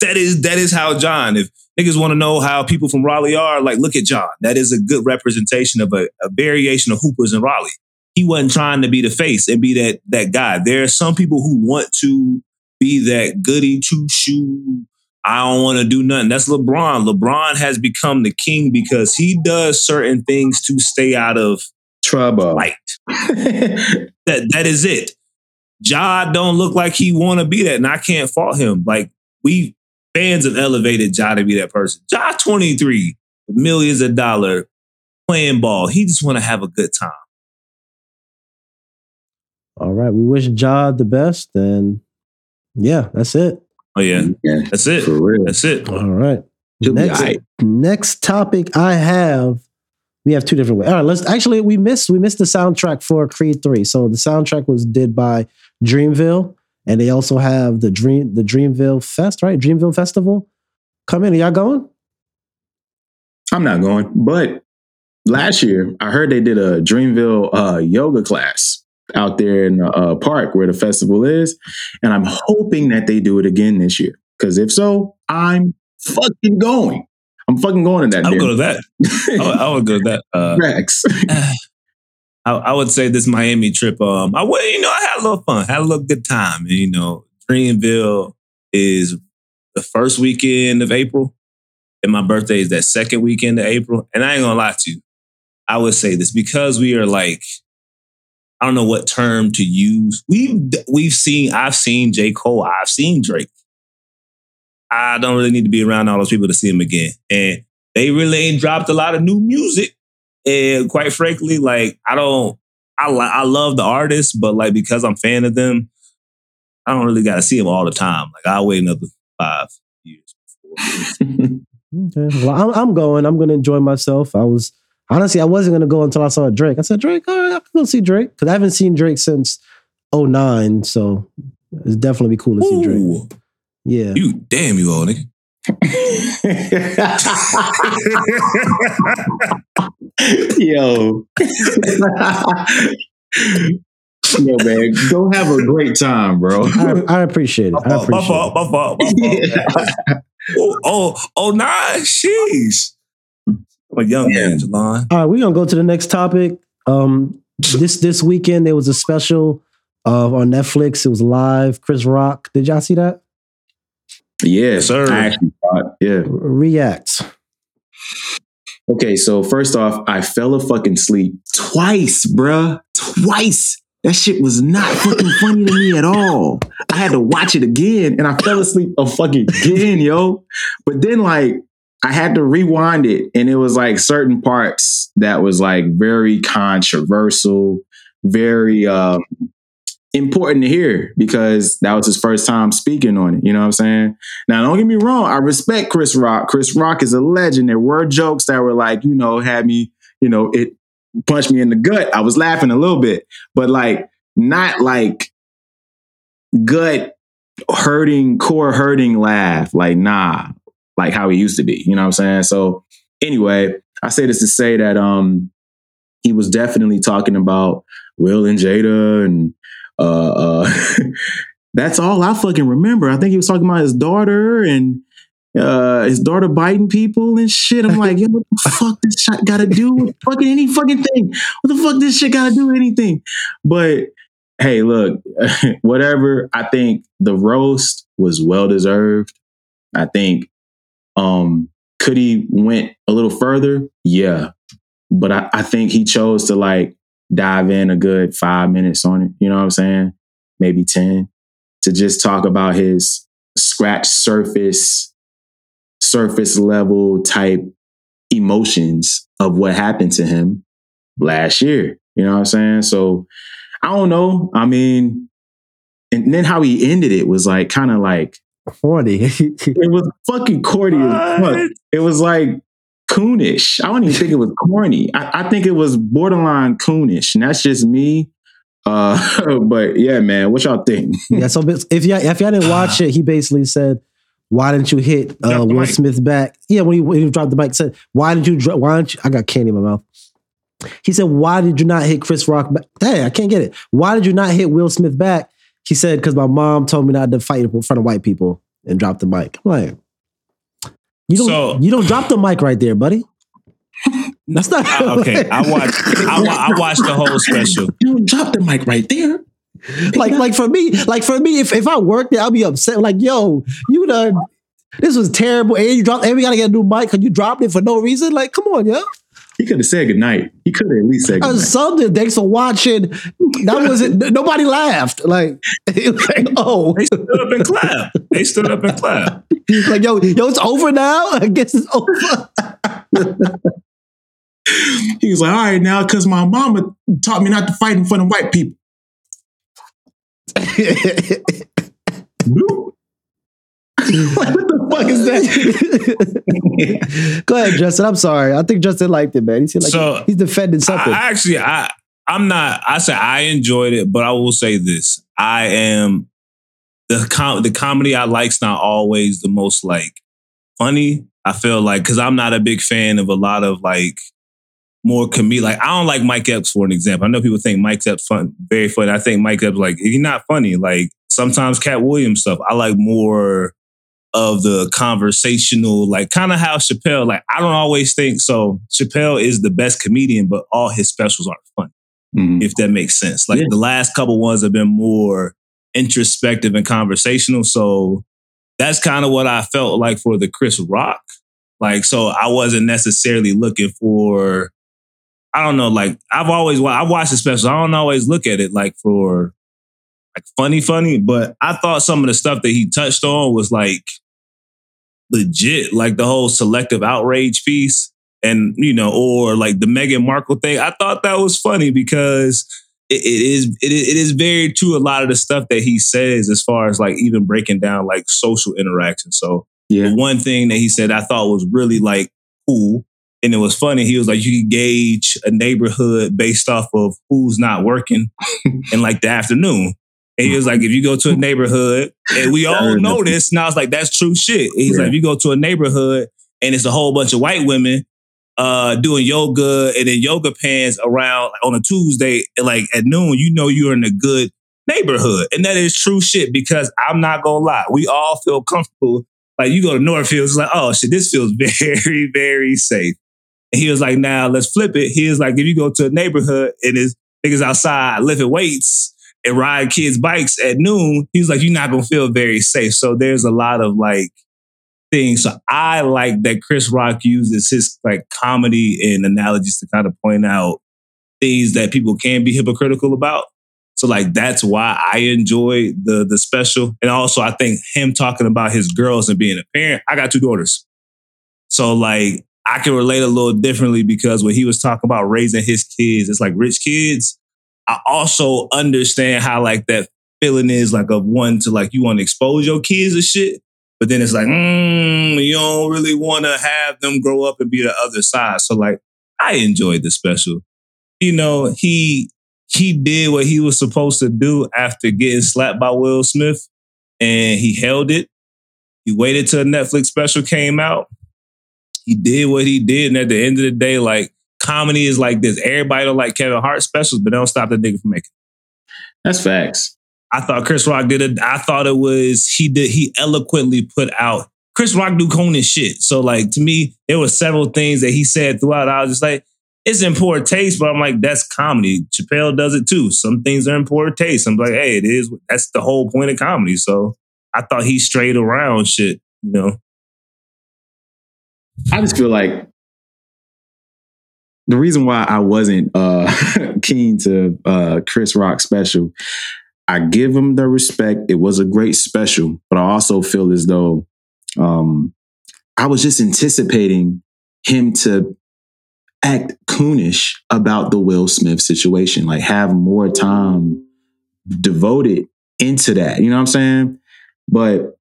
That is that is how John. If niggas want to know how people from Raleigh are, like look at John. That is a good representation of a, a variation of hoopers in Raleigh. He wasn't trying to be the face and be that that guy. There are some people who want to be that goody two shoe. I don't want to do nothing. That's LeBron. LeBron has become the king because he does certain things to stay out of trouble. Light. <laughs> that that is it. Ja don't look like he want to be that, and I can't fault him. Like we fans have elevated Ja to be that person. Ja 23, millions of dollars playing ball. He just want to have a good time. All right. We wish Ja the best. And yeah, that's it. Oh, yeah. yeah that's it. That's it. All right. Next, right. next topic I have, we have two different ways. All right, let's actually we missed we missed the soundtrack for Creed 3. So the soundtrack was did by Dreamville. And they also have the Dream the Dreamville Fest, right? Dreamville Festival. Come in. Are y'all going? I'm not going, but last year I heard they did a Dreamville uh, yoga class out there in the uh, park where the festival is, and I'm hoping that they do it again this year. Because if so, I'm fucking going. I'm fucking going to that. I'll go to that. I, would, I would go to that. Uh, <laughs> Rex. <sighs> <laughs> I, I, would say this Miami trip. Um, I would, you know, I had a little fun, had a little good time. And, you know, Dreamville is the first weekend of April, and my birthday is that second weekend of April. And I ain't gonna lie to you, I would say this because we are like, I don't know what term to use. We've we've seen, I've seen J. Cole, I've seen Drake. I don't really need to be around all those people to see them again. And they really ain't dropped a lot of new music. And quite frankly, like I don't, I I love the artists, but like because I'm fan of them, I don't really got to see them all the time. Like I'll wait another five years. <laughs> okay, well I'm, I'm going. I'm going to enjoy myself. I was honestly I wasn't going to go until I saw Drake. I said Drake, all right, I can go see Drake because I haven't seen Drake since 09, so it's definitely be cool to see Drake. Yeah, you damn you old nigga. <laughs> Yo. Yo, man, go have a great time, bro. I, I appreciate it. I appreciate my fault, my fault, my fault. oh, oh, oh, nine. Sheesh. I'm a young yeah. man, Jelan. All right, we're gonna go to the next topic. Um, this this weekend there was a special uh, on Netflix. It was live. Chris Rock. Did y'all see that? Yeah, sir. I actually thought, yeah. React. Okay, so first off, I fell a fucking sleep twice, bruh. Twice. That shit was not fucking funny to me at all. I had to watch it again and I fell asleep a fucking again, yo. But then like I had to rewind it and it was like certain parts that was like very controversial, very um important to hear because that was his first time speaking on it. You know what I'm saying? Now, don't get me wrong. I respect Chris Rock. Chris Rock is a legend. There were jokes that were like, you know, had me, you know, it punched me in the gut. I was laughing a little bit, but like, not like gut hurting, core hurting laugh. Like, nah, like how he used to be. You know what I'm saying? So, anyway, I say this to say that, um, he was definitely talking about Will and Jada and uh, uh <laughs> that's all I fucking remember. I think he was talking about his daughter and uh, his daughter biting people and shit. I'm like, yo, what the <laughs> fuck this shit got to do with fucking any fucking thing? What the fuck this shit got to do with anything? But hey, look, <laughs> whatever. I think the roast was well deserved. I think um could he went a little further? Yeah. But I, I think he chose to like dive in a good five minutes on it. You know what I'm saying? Maybe 10 to just talk about his scratch surface, surface level type emotions of what happened to him last year. You know what I'm saying? So I don't know. I mean, and then how he ended it was like kind of like Corny. <laughs> it was fucking corny. It was like coonish. I don't even think it was corny. I, I think it was borderline coonish, and that's just me. Uh, <laughs> but yeah, man, what y'all think? yeah, so if y'all if y'all didn't watch it, he basically said, "Why didn't you hit uh, Will mic. Smith back?" Yeah, when he, when he dropped the mic, said, "Why did you? dro- Why didn't you?" I got candy in my mouth. He said, "Why did you not hit Chris Rock back?" Dang, I can't get it. Why did you not hit Will Smith back? He said, "Because my mom told me not to fight in front of white people," and dropped the mic. I'm like, you don't So- you don't drop the mic right there, buddy. <laughs> That's not I- okay, I watched. I, wa- I watched the whole special. <laughs> You drop the mic right there. like like for me, like for me, if, if I worked there, I'll be upset. Like, yo, you done this was terrible. And you dropped and we gotta get a new mic because you dropped it for no reason. Like, come on, yo. He could have said goodnight. He could have at least said goodnight. something. Thanks for watching. That wasn't nobody laughed. Like, <laughs> like, oh, They stood up and clapped. They stood up and clapped. he's like, yo, yo, it's over now. <laughs> I guess it's over. <laughs> He was like, all right, now, because my mama taught me not to fight in front of white people. Bloop. <laughs> like, what the fuck is that? <laughs> Go ahead, Justin. I'm sorry. I think Justin liked it, man. He seemed like So, he's defending something. I, I actually, I, I'm not. I say I enjoyed it, but I will say this: I am the com- the comedy I like's not always the most like funny. I feel like because I'm not a big fan of a lot of like more comedic. Like I don't like Mike Epps for an example. I know people think Mike Epps fun, very funny. I think Mike Epps like he's not funny. Like sometimes Katt Williams stuff. I like more of the conversational, like kind of how Chappelle. Like I don't always think so. Chappelle is the best comedian, but all his specials aren't funny Mhm. if that makes sense. Like Yeah. the last couple ones have been more introspective and conversational. So that's kind of what I felt like for the Chris Rock. Like, so I wasn't necessarily looking for, I don't know, like I've always, wa- I watched the special. I don't always look at it like for like funny, funny, but I thought some of the stuff that he touched on was like legit, like the whole selective outrage piece and you know, or like the Meghan Markle thing. I thought that was funny because it, it is it is it is very true. A lot of the stuff that he says, as far as like even breaking down like social interaction. So Yeah. the one thing that he said I thought was really like cool. And it was funny. He was like, you can gauge a neighborhood based off of who's not working <laughs> in like the afternoon. And he was like, if you go to a neighborhood, and we <laughs> all know this, and I was like, that's true shit. And he's Yeah. like, if you go to a neighborhood and it's a whole bunch of white women uh, doing yoga and in yoga pants around on a Tuesday, like at noon, you know you're in a good neighborhood. And that is true shit because I'm not gonna lie, we all feel comfortable. Like you go to Northfield, it's like, oh shit, this feels <laughs> very, very safe. And he was like, now let's flip it. He was like, if you go to a neighborhood and it's niggas outside lifting weights and ride kids' bikes at noon, he's like, you're not gonna feel very safe. So there's a lot of like things. So I like that Chris Rock uses his like comedy and analogies to kind of point out things that people can be hypocritical about. So like that's why I enjoy the the special. And also I think him talking about his girls and being a parent. I got two daughters. So like I can relate a little differently because when he was talking about raising his kids, it's like rich kids. I also understand how like that feeling is like of one to like you want to expose your kids to shit, but then it's like mm, you don't really want to have them grow up and be the other side. So like I enjoyed the special. You know, he he did what he was supposed to do after getting slapped by Will Smith, and he held it. He waited till the Netflix special came out. He did what he did, and at the end of the day, like comedy is like this. Everybody don't like Kevin Hart specials, but they don't stop the nigga from making. That's facts. I thought Chris Rock did it. I thought it was he did he eloquently put out Chris Rock do Conan shit. So like to me, there were several things that he said throughout. I was just like, it's in poor taste, but I'm like, that's comedy. Chappelle does it too. Some things are in poor taste. I'm like, hey, it is. That's the whole point of comedy. So I thought he strayed around shit, you know. I just feel like the reason why I wasn't uh, <laughs> keen to uh, Chris Rock special, I give him the respect. It was a great special, but I also feel as though um, I was just anticipating him to act coonish about the Will Smith situation, like have more time devoted into that. You know what I'm saying? But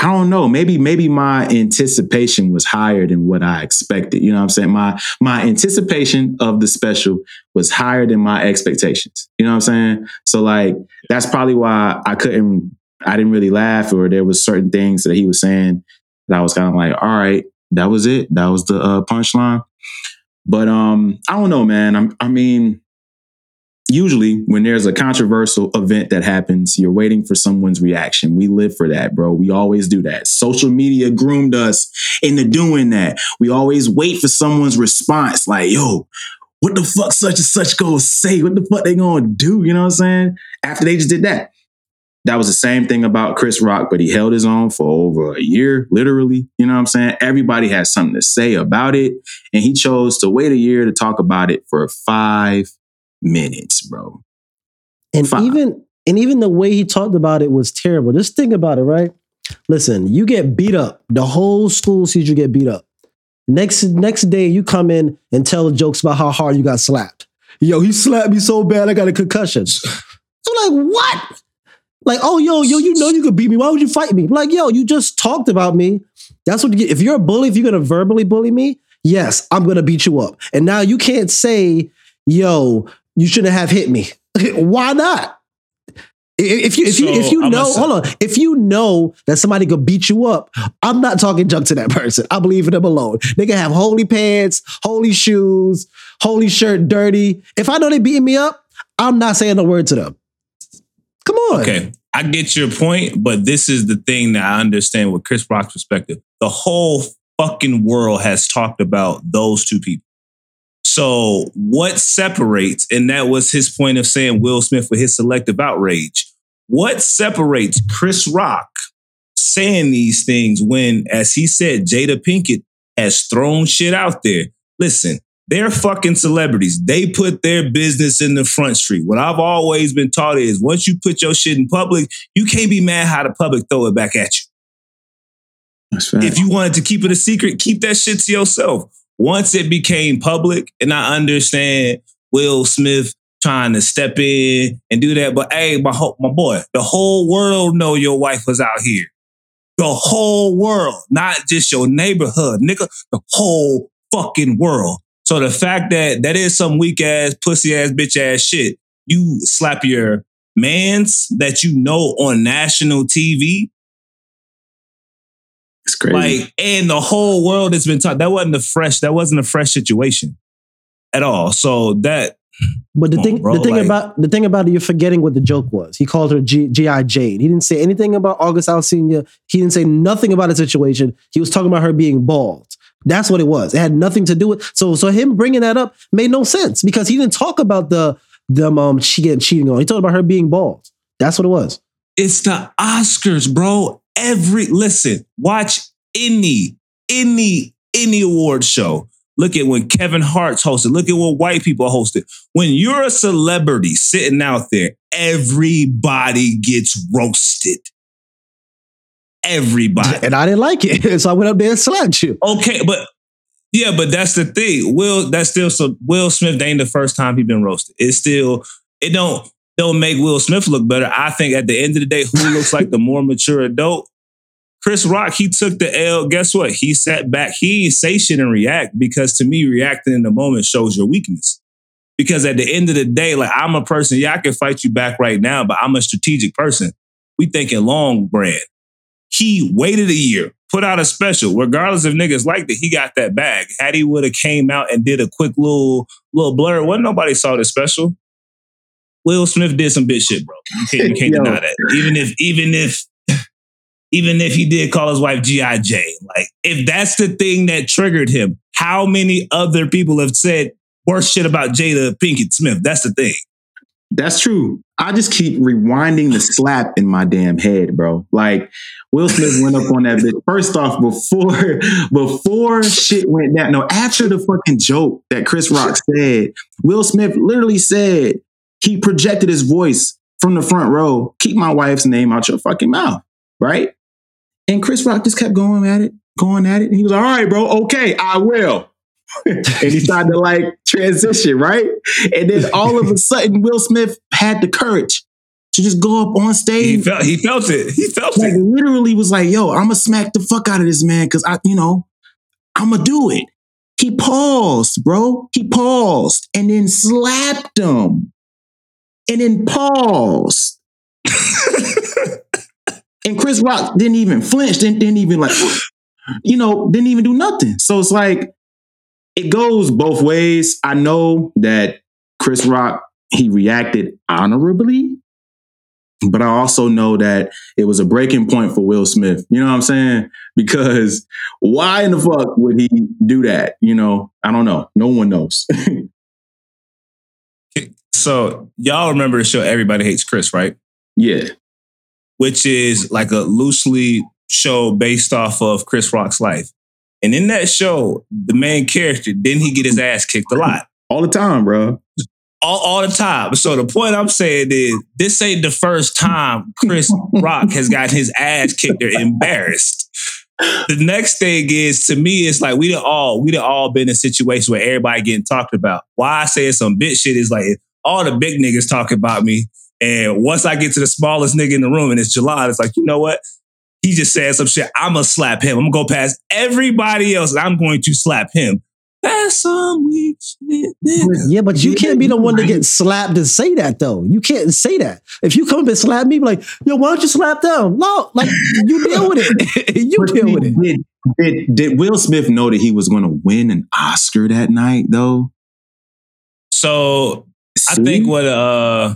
I don't know. Maybe maybe my anticipation was higher than what I expected. You know what I'm saying? My my anticipation of the special was higher than my expectations. You know what I'm saying? So like that's probably why I couldn't I didn't really laugh or there was certain things that he was saying that I was kind of like, all right, that was it. That was the uh, punchline. But um I don't know, man. I'm, I mean, usually when there's a controversial event that happens, you're waiting for someone's reaction. We live for that, bro. We always do that. Social media groomed us into doing that. We always wait for someone's response, like, yo, what the fuck such and such gonna say? What the fuck they gonna do? You know what I'm saying? After they just did that. That was the same thing about Chris Rock, but he held his own for over a year, literally. You know what I'm saying? Everybody has something to say about it. And he chose to wait a year to talk about it for five minutes, bro. And Fine. even and even the way he talked about it was terrible. Just think about it, right? Listen, you get beat up. The whole school sees you get beat up. Next next day, you come in and tell jokes about how hard you got slapped. Yo, he slapped me so bad I got a concussion. <laughs> I'm like, what? Like, oh, yo, yo, you know you could beat me. Why would you fight me? Like, yo, you just talked about me. That's what you get. If you're a bully, if you're gonna verbally bully me, yes, I'm gonna beat you up. And now you can't say, yo, you shouldn't have hit me. <laughs> Why not? If you if you if you I'm know, hold on. If you know that somebody could beat you up, I'm not talking junk to that <laughs> person. I believe in them alone. They can have holy pants, holy shoes, holy shirt, dirty. If I know they beating me up, I'm not saying a word to them. Come on. Okay, I get your point, but this is the thing that I understand with Chris Rock's perspective. The whole fucking world has talked about those two people. So what separates, and that was his point of saying Will Smith with his selective outrage. What separates Chris Rock saying these things when, as he said, Jada Pinkett has thrown shit out there? Listen, they're fucking celebrities. They put their business in the front street. What I've always been taught is once you put your shit in public, you can't be mad how the public throw it back at you. If you wanted to keep it a secret, keep that shit to yourself. Once it became public, and I understand Will Smith trying to step in and do that, but hey, my ho- my boy, the whole world know your wife was out here. The whole world, not just your neighborhood, nigga. The whole fucking world. So the fact that that is some weak ass, pussy ass, bitch ass shit, you slap your mans that you know on national TV, it's crazy. like, and the whole world has been taught that wasn't a fresh, that wasn't a fresh situation at all. So that But the Come on, thing, bro, the thing like- about the thing about it, you're forgetting what the joke was. He called her G- GI Jade. He didn't say anything about August Alsina. He didn't say nothing about the situation. He was talking about her being bald. That's what it was. It had nothing to do with. So, so him bringing that up made no sense because he didn't talk about the them um she getting cheating on. He talked about her being bald. That's what it was. it's the Oscars, bro. Every listen, watch any, any, any award show. Look at when Kevin Hart's hosted. Look at what white people hosted. When you're a celebrity sitting out there, everybody gets roasted. Everybody. And I didn't like it, <laughs> so I went up there and slapped you. Okay, but yeah, but that's the thing. Will that's still so Will Smith ain't the first time he been roasted. It's still it don't don't make Will Smith look better. I think at the end of the day, who looks like the more mature adult? Chris Rock, he took the L. Guess what? He sat back. He say shit and react because to me, reacting in the moment shows your weakness. Because at the end of the day, like I'm a person, yeah, I can fight you back right now, but I'm a strategic person. We thinking long brand. He waited a year, put out a special, regardless if niggas liked it. He got that bag. Had he would have came out and did a quick little little blur, wasn't nobody saw the special. Will Smith did some bitch shit, bro. You can't, you can't <laughs> deny that. Even if even if <laughs> even if he did call his wife G.I. J. Like, if that's the thing that triggered him, how many other people have said worse shit about Jada Pinkett Smith? That's the thing. That's true. I just keep rewinding the slap in my damn head, bro. Like Will Smith went up on that bitch. First off, before <laughs> before shit went down, no, after the fucking joke that Chris Rock said, Will Smith literally said he projected his voice from the front row. Keep my wife's name out your fucking mouth, right? And Chris Rock just kept going at it, going at it. And he was like, all right, bro, okay, I will. <laughs> and he started to like transition, right? And then all of a sudden, Will Smith had the courage to just go up on stage. He felt, he felt it. He felt like it. literally was like, yo, I'm gonna smack the fuck out of this man because I, you know, I'm gonna do it. He paused, bro. He paused and then slapped him and then paused. <laughs> and Chris Rock didn't even flinch, didn't, didn't even like, <gasps> you know, didn't even do nothing. So it's like, it goes both ways. I know that Chris Rock, he reacted honorably, but I also know that it was a breaking point for Will Smith. You know what I'm saying? <laughs> Because why in the fuck would he do that? You know, I don't know. No one knows. <laughs> so y'all remember the show Everybody Hates Chris, right? Yeah. Which is like a loosely show based off of Chris Rock's life. And in that show, the main character, didn't he get his ass kicked a lot? All the time, bro. All, all the time. So the point I'm saying is this ain't the first time Chris Rock has gotten his ass kicked or embarrassed. The next thing is to me, it's like we done all we done all been in a situation where everybody getting talked about. Why I say it's some bitch shit is like all the big niggas talking about me. And once I get to the smallest nigga in the room and it's July, it's like, you know what? He just said some shit. I'm gonna slap him. I'm gonna go past everybody else and I'm going to slap him. That's some weak shit. Yeah, but you can't be the one to get slapped and say that though. You can't say that. If you come up and slap me, be like, yo, why don't you slap them? No, like you <laughs> deal with it. you But deal with it. Did, did, did Will Smith know that he was going to win an Oscar that night, though? So I think what uh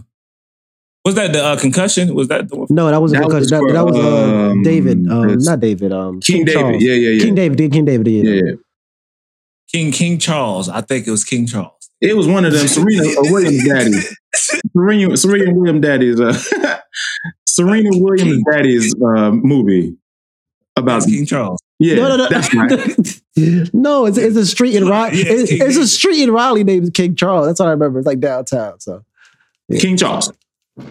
was that the uh, concussion? Was that the one? No, that wasn't That because was that, for, that was uh, um, David. Um, not David. Um, King, David. Charles. Yeah, yeah, yeah. King David. King David. Yeah. yeah. King King Charles. I think it was King Charles. It was one of them, Serena or <laughs> Williams daddies. Serena, Serena Williams daddies. Uh, <laughs> Serena Williams daddies uh, movie about That's King Charles. yeah. no, no, no. That's <laughs> right. no, it's, it's a street in Raleigh. Yeah, it's, it's a street in Raleigh named King Charles. That's what I remember. It's like downtown. So King Charles. <laughs>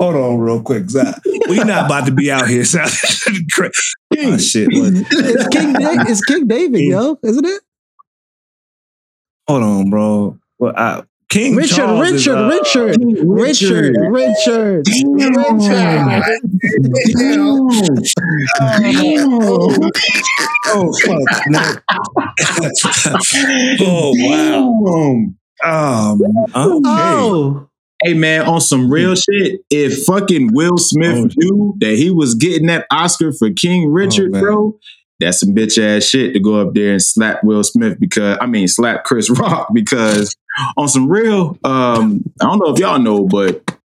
Hold on, real quick. Zach. we not about to be out here. So, <laughs> oh, shit. It's King. Da- it's King David, yo, isn't it? Hold on, bro. Well, I, King Richard, Charles is, Richard, uh, Richard, Richard, Richard, Oh fuck! man. <laughs> oh wow! Um, okay. Oh, Hey man, on some real shit, if fucking Will Smith Oh. knew that he was getting that Oscar for King Richard, man. bro, that's some bitch ass shit to go up there and slap Will Smith because I mean slap Chris <laughs> Rock because on some real, um, I don't know if y'all know, but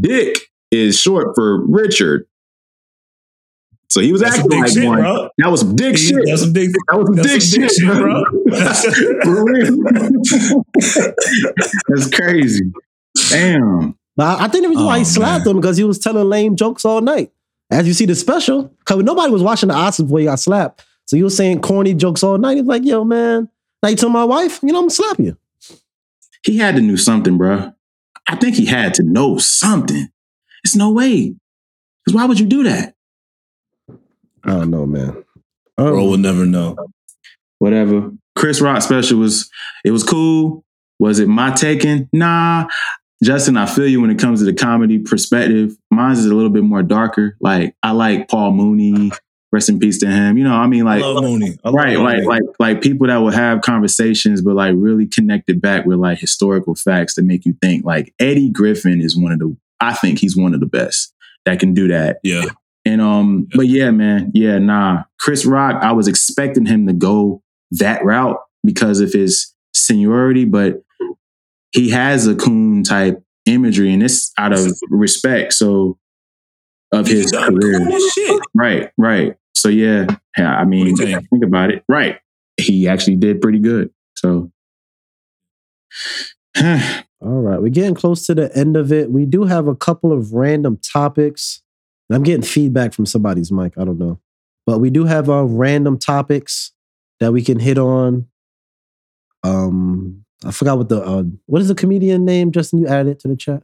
Dick is short for Richard. So he was That's acting like shit, one. bro. That was some dick He- shit. That's some big. That was some dick That's some shit, big shit, bro. <laughs> bro. <laughs> That's crazy. Damn. but I I think the reason why he Oh, slapped man. him because he was telling lame jokes all night. As you see the special, because nobody was watching the Oscars before he got slapped, so he was saying corny jokes all night. He's like, "Yo, man, now you tell my wife, you know, I'm gonna slap you." He had to know something, bro. I think he had to know something. It's no way. Because why would you do that? I don't know, man. Bro Um, will never know. Whatever. Chris Rock special was it was cool. Was it my taking? Nah. Justin, I feel you when it comes to the comedy perspective. Mine's is a little bit more darker. Like I like Paul Mooney. Rest in peace to him. You know, I mean, I like. I love right, Mooney. like like like people that will have conversations, but like really connected back with like historical facts that make you think. Like Eddie Griffin is one of the. I think he's one of the best that can do that. yeah. And um, but yeah, man, yeah, nah. Chris Rock, I was expecting him to go that route because of his seniority, but he has a coon type imagery, and it's out of respect. So of his career. Right, right. So yeah, yeah. I mean, What do think? think about it. Right, he actually did pretty good. So, <sighs> All right, we're getting close to the end of it. We do have a couple of random topics. I'm getting feedback from somebody's mic. I don't know, but we do have uh, random topics that we can hit on. Um, I forgot what the uh, what is the comedian name? Justin, you added it to the chat.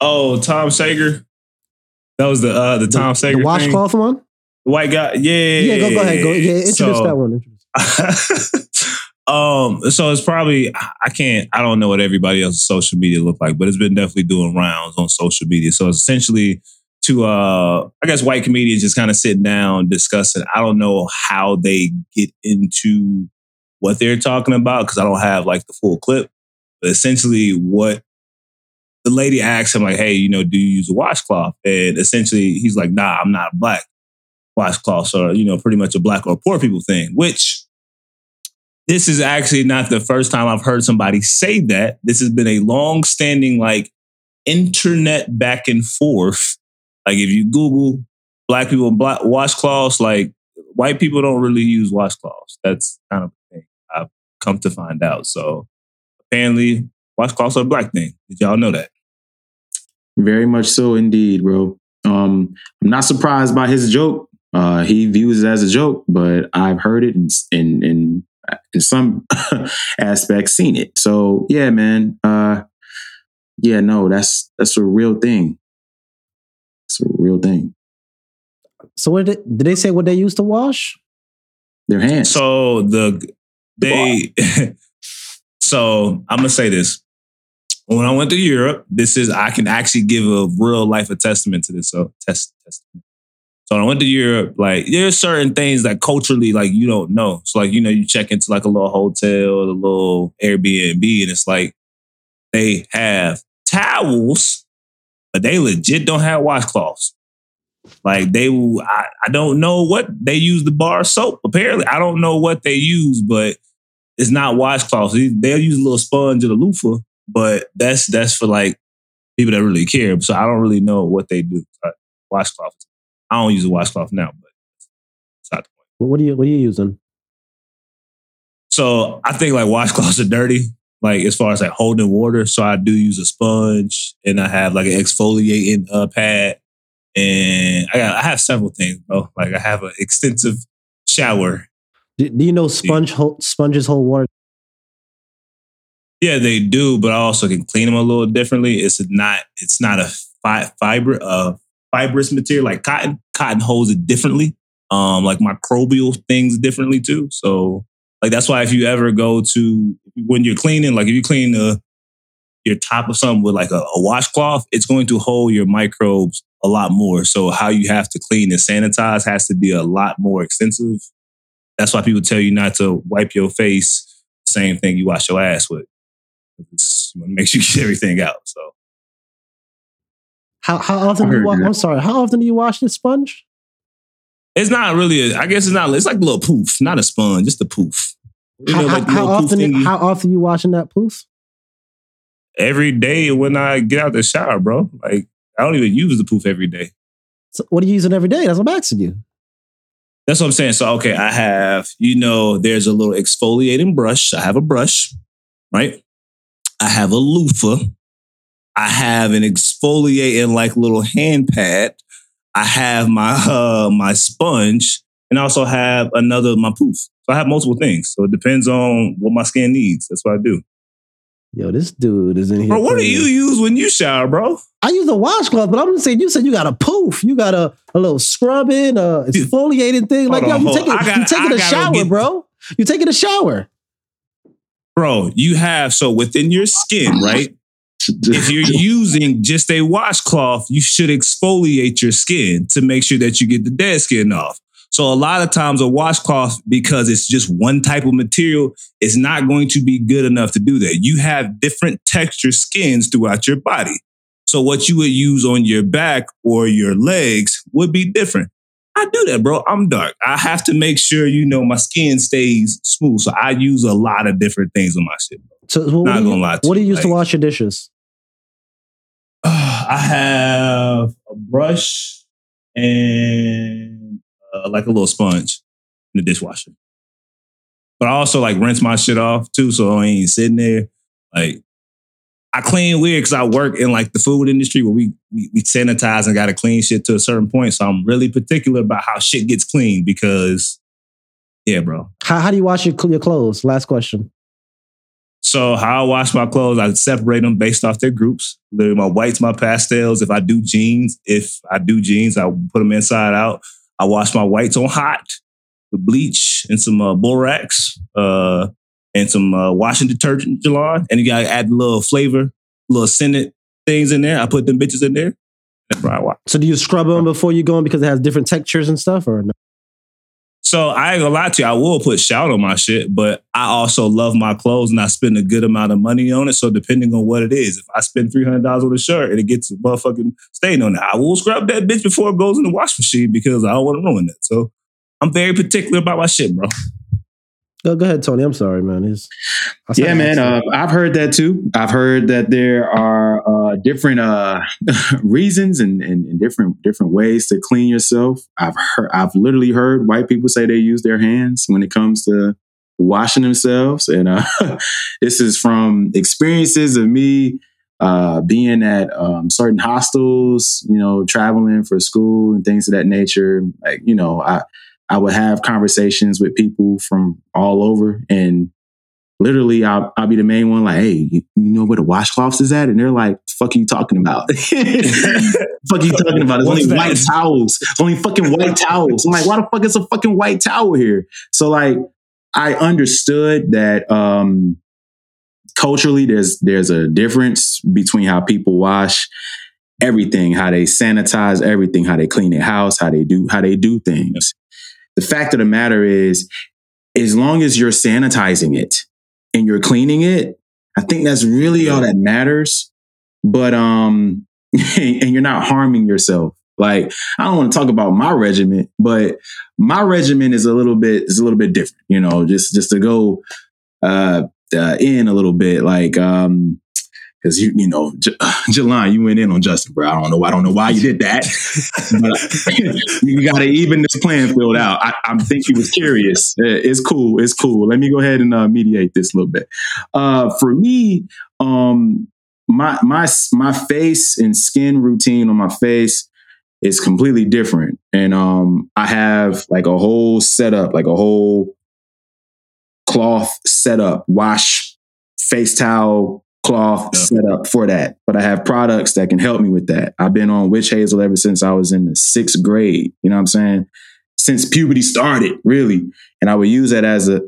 Oh, Tom Segura. That was the uh the Tom the, Segura the thing. one. The white guy. Yeah. Yeah, go, go ahead. Go, yeah, introduce So- that one. <laughs> Um, so it's probably I can't I don't know what everybody else's social media look like, but it's been definitely doing rounds on social media. So it's essentially to uh I guess white comedians just kind of sitting down discussing. I don't know how they get into what they're talking about because I don't have like the full clip. But essentially what the lady asked him, like, hey, you know, do you use a washcloth? And essentially he's like, nah, I'm not black. Washcloths are, you know, pretty much a black or poor people thing, which this is actually not the first time I've heard somebody say that. This has been a long standing, like, internet back and forth. Like, if you Google black people and black washcloths, like, white people don't really use washcloths. That's kind of a thing I've come to find out. So, apparently, washcloths are a black thing. Did y'all know that? very much so indeed, bro. Um, I'm not surprised by his joke. Uh, he views it as a joke, but I've heard it in in in, in some <laughs> aspects, seen it. So yeah, man. Uh, yeah, no, that's that's a real thing. It's a real thing. So what did, did they say? What they used to wash? Their hands. So the they <laughs> so I'm gonna say this. When I went to Europe, this is I can actually give a real life a testament to this. So test testament. So I went to Europe, like there's certain things that culturally like you don't know. So like you know you check into like a little hotel, a little Airbnb, and it's like they have towels, but they legit don't have washcloths. Like they, I, I don't know what they use the bar soap. Apparently, I don't know what they use, but it's not washcloths. They- They'll use a little sponge or the loofah, but that's that's for like people that really care. So I don't really know what they do. Uh, Washcloth. I don't use a washcloth now, but it's not the point. What, what are you What are you using? So I think like washcloths are dirty, like as far as like holding water. So I do use a sponge, and I have like an exfoliating uh, pad, and I got I have several things, bro. Like I have an extensive shower. Do, do you know sponge hold, sponges hold water? Yeah, they do, but I also can clean them a little differently. It's not it's not a fi- fiber uh fibrous material like cotton. Cotton holds it differently. Um, like microbial things differently too. So like that's why if you ever go to when you're cleaning, like if you clean the your top of something with like a, a washcloth, it's going to hold your microbes a lot more. So how you have to clean and sanitize has to be a lot more extensive. That's why people tell you not to wipe your face. Same thing you wash your ass with. It's- You want to make sure you get everything out. So How how often do you heard wash? that. I'm sorry. How often do you wash this sponge? it's not really. A, I guess it's not. It's like a little poof, not a sponge, just a poof. You How, know, like how, the how often? thingy. How often you washing that poof? every day when I get out the shower, bro. Like I don't even use the poof every day. So what are you using every day? That's what I'm asking you. That's what I'm saying. So okay, I have, you know, there's a little exfoliating brush. I have a brush, right? I have a loofah. I have an exfoliating like little hand pad. I have my uh my sponge and I also have another my poof. So I have multiple things. So it depends on what my skin needs. That's what I do. Yo, this dude is in here. Bro, what do you use when you shower, bro? I use a washcloth, but I'm just saying. You said you got a poof. You got a, a little scrubbing, a <laughs> exfoliating thing. Like yo, you taking. I you taking a shower, get- bro. You taking a shower. Bro, you have so within your skin, right? If you're <laughs> using just a washcloth, you should exfoliate your skin to make sure that you get the dead skin off. So a lot of times a washcloth, because it's just one type of material, is not going to be good enough to do that. You have different texture skins throughout your body. So what you would use on your back or your legs would be different. I do that, bro. I'm dark. I have to make sure, you know, my skin stays smooth. So I use a lot of different things on my shit. So what, Not do you, gonna lie to what do you use to wash your dishes? Uh, <sighs> I have a brush and uh, like a little sponge in the dishwasher. But I also like rinse my shit off too, so I ain't sitting there. Like I clean weird because I work in like the food industry where we, we we sanitize and got to clean shit to a certain point. So I'm really particular about how shit gets clean because, yeah, bro. How, how do you wash your, your clothes? Last question. So how I wash my clothes, I separate them based off their groups. Literally my whites, my pastels. If I do jeans, if I do jeans, I put them inside out. I wash my whites on hot with bleach and some uh, borax uh, and some uh, washing detergent, Jelan. And you gotta add a little flavor, little scented things in there. I put them bitches in there. So do you scrub them before you go in because it has different textures and stuff, or no? So I ain't gonna lie to you, I will put shout on my shit, but I also love my clothes and I spend a good amount of money on it. So depending on what it is, if I spend three hundred dollars on a shirt and it gets a motherfucking stain on it, I will scrub that bitch before it goes in the wash machine because I don't want to ruin it. So I'm very particular about my shit, bro. Go, go ahead, Tony. I'm sorry, man. He's, yeah, man. Uh, I've heard that too. I've heard that there are uh, different uh, <laughs> reasons and, and, and different different ways to clean yourself. I've heard. I've literally heard white people say they use their hands when it comes to washing themselves, and uh, <laughs> this is from experiences of me uh, being at um, certain hostels. You know, traveling for school and things of that nature. Like you know, I I would have conversations with people from all over and literally I'll, I'll be the main one like, hey, you, know where the washcloths is at? And they're like, fuck are you talking about? <laughs> fuck are you talking about? It's only that? white towels. It's only fucking white towels. I'm like, why the fuck is a fucking white towel here? So like I understood that um culturally there's there's a difference between how people wash everything, how they sanitize everything, how they clean their house, how they do how they do things. The fact of the matter is, as long as you're sanitizing it and you're cleaning it, I think that's really all that matters. But um, <laughs> and you're not harming yourself. Like I don't want to talk about my regiment, but my regiment is a little bit is a little bit different. You know, just just to go uh, uh in a little bit, like um. Because you, you know, J- <laughs> Jelan, you went in on Justin, bro. I don't know. I don't know why you did that, <laughs> but <laughs> you got to even this playing field out. I, I think he was curious. Uh, It's cool. It's cool. Let me go ahead and uh, mediate this a little bit. Uh, for me, um, my my my face and skin routine on my face is completely different, and um, I have like a whole setup, like a whole cloth setup, wash, face towel, cloth Yeah. setup for that. But I have products that can help me with that. I've been on witch hazel ever since I was in the sixth grade. You know what I'm saying? Since puberty started, really, and I would use that as a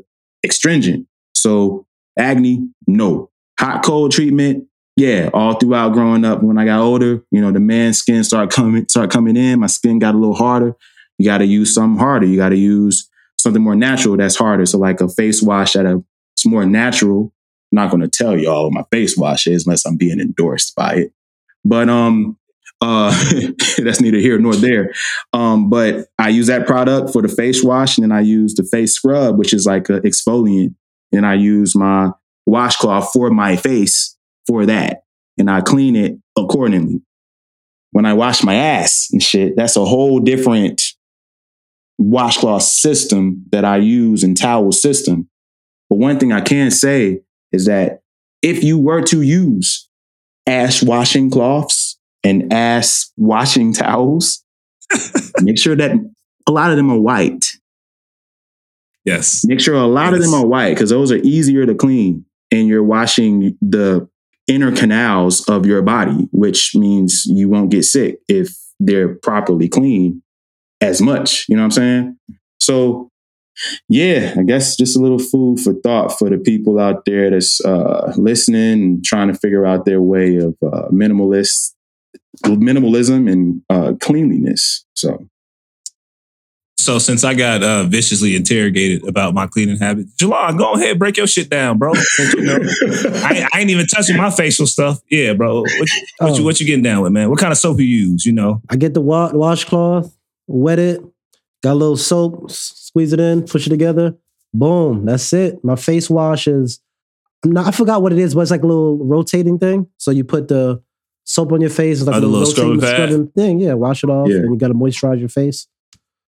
astringent. So acne, no. Hot cold treatment, yeah. All throughout growing up, when I got older, you know, the man skin started coming, started coming in. My skin got a little harder. You got to use something harder. You got to use something more natural that's harder. So like a face wash that a, it's more natural. Not going to tell y'all what my face wash is unless I'm being endorsed by it. But um, uh, <laughs> that's neither here nor there. Um, but I use that product for the face wash, and then I use the face scrub, which is like an exfoliant. And I use my washcloth for my face for that, and I clean it accordingly. When I wash my ass and shit, that's a whole different washcloth system that I use and towel system. But one thing I can say is that if you were to use ass washing cloths and ass washing towels, <laughs> make sure that a lot of them are white. Yes. Make sure a lot of them are white because those are easier to clean and you're washing the inner canals of your body, which means you won't get sick if they're properly clean as much. You know what I'm saying? So, yeah, I guess just a little food for thought for the people out there that's uh, listening and trying to figure out their way of uh, minimalist minimalism and uh, cleanliness. So, So since I got uh, viciously interrogated about my cleaning habits, Jelan, go ahead, break your shit down, bro. You know, I, I ain't even touching my facial stuff. Yeah, bro. What, what, Oh. you, what you getting down with, man? What kind of soap you use? You know, I get the wa- washcloth, wet it, got a little soap, squeeze it in, push it together. Boom, that's it. My face wash is, I'm not, I forgot what it is, but it's like a little rotating thing. So you put the soap on your face. It's like Oh, a little rotating scrubbing scrubbing thing. Yeah, wash it off, Yeah. and you got to moisturize your face.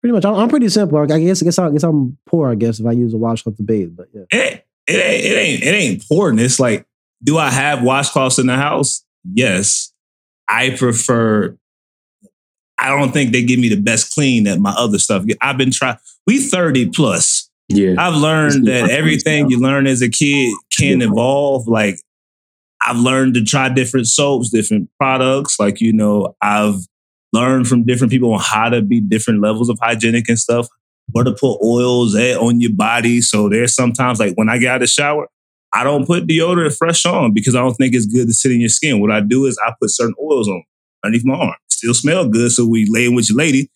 Pretty much, I'm, I'm pretty simple. I guess, I guess, I guess I'm poor. I guess if I use a washcloth to bathe, but yeah. it, it ain't it ain't it ain't poorness. Like, do I have washcloths in the house? Yes. I prefer. I don't think they give me the best clean that my other stuff. I've been trying. We thirty plus. Yeah. I've learned that everything you learn as a kid can evolve. Like I've learned to try different soaps, different products. Like you know, I've learned from different people on how to be different levels of hygienic and stuff. Where to put oils at on your body. So there's sometimes like when I get out of the shower, I don't put deodorant fresh on because I don't think it's good to sit in your skin. What I do is I put certain oils on underneath my arm. Still smell good. So we laying with your lady,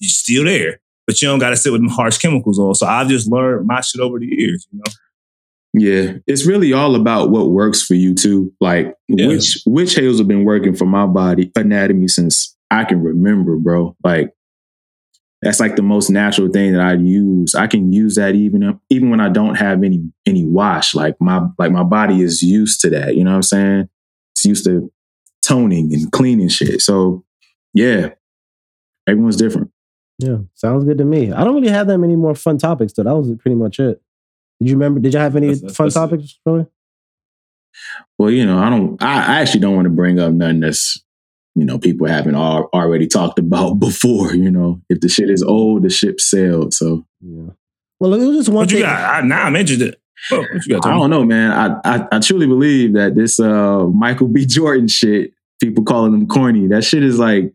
you're still there. But you don't got to sit with them harsh chemicals on. So I've just learned my shit over the years, you know? Yeah, it's really all about what works for you too. Like Yeah. which witch hazel have been working for my body anatomy since I can remember, bro. Like that's like the most natural thing that I use. I can use that even even when I don't have any any wash. Like my like my body is used to that. You know what I'm saying? It's used to toning and cleaning shit. So yeah, everyone's different. Yeah, sounds good to me. I don't really have that many more fun topics, though. That was pretty much it. Did you remember? Did you have any That's- that's- fun that's it. topics, really? Well, you know, I don't. I, I actually don't want to bring up nothing that's you know people haven't al- already talked about <laughs> before. You know, if the shit is old, the ship sailed. So Yeah. Well, it was just one What you got? I, now I'm interested. What, what you got? I don't know, man. I, I I truly believe that this uh Michael B. Jordan shit, people calling him corny. That shit is like,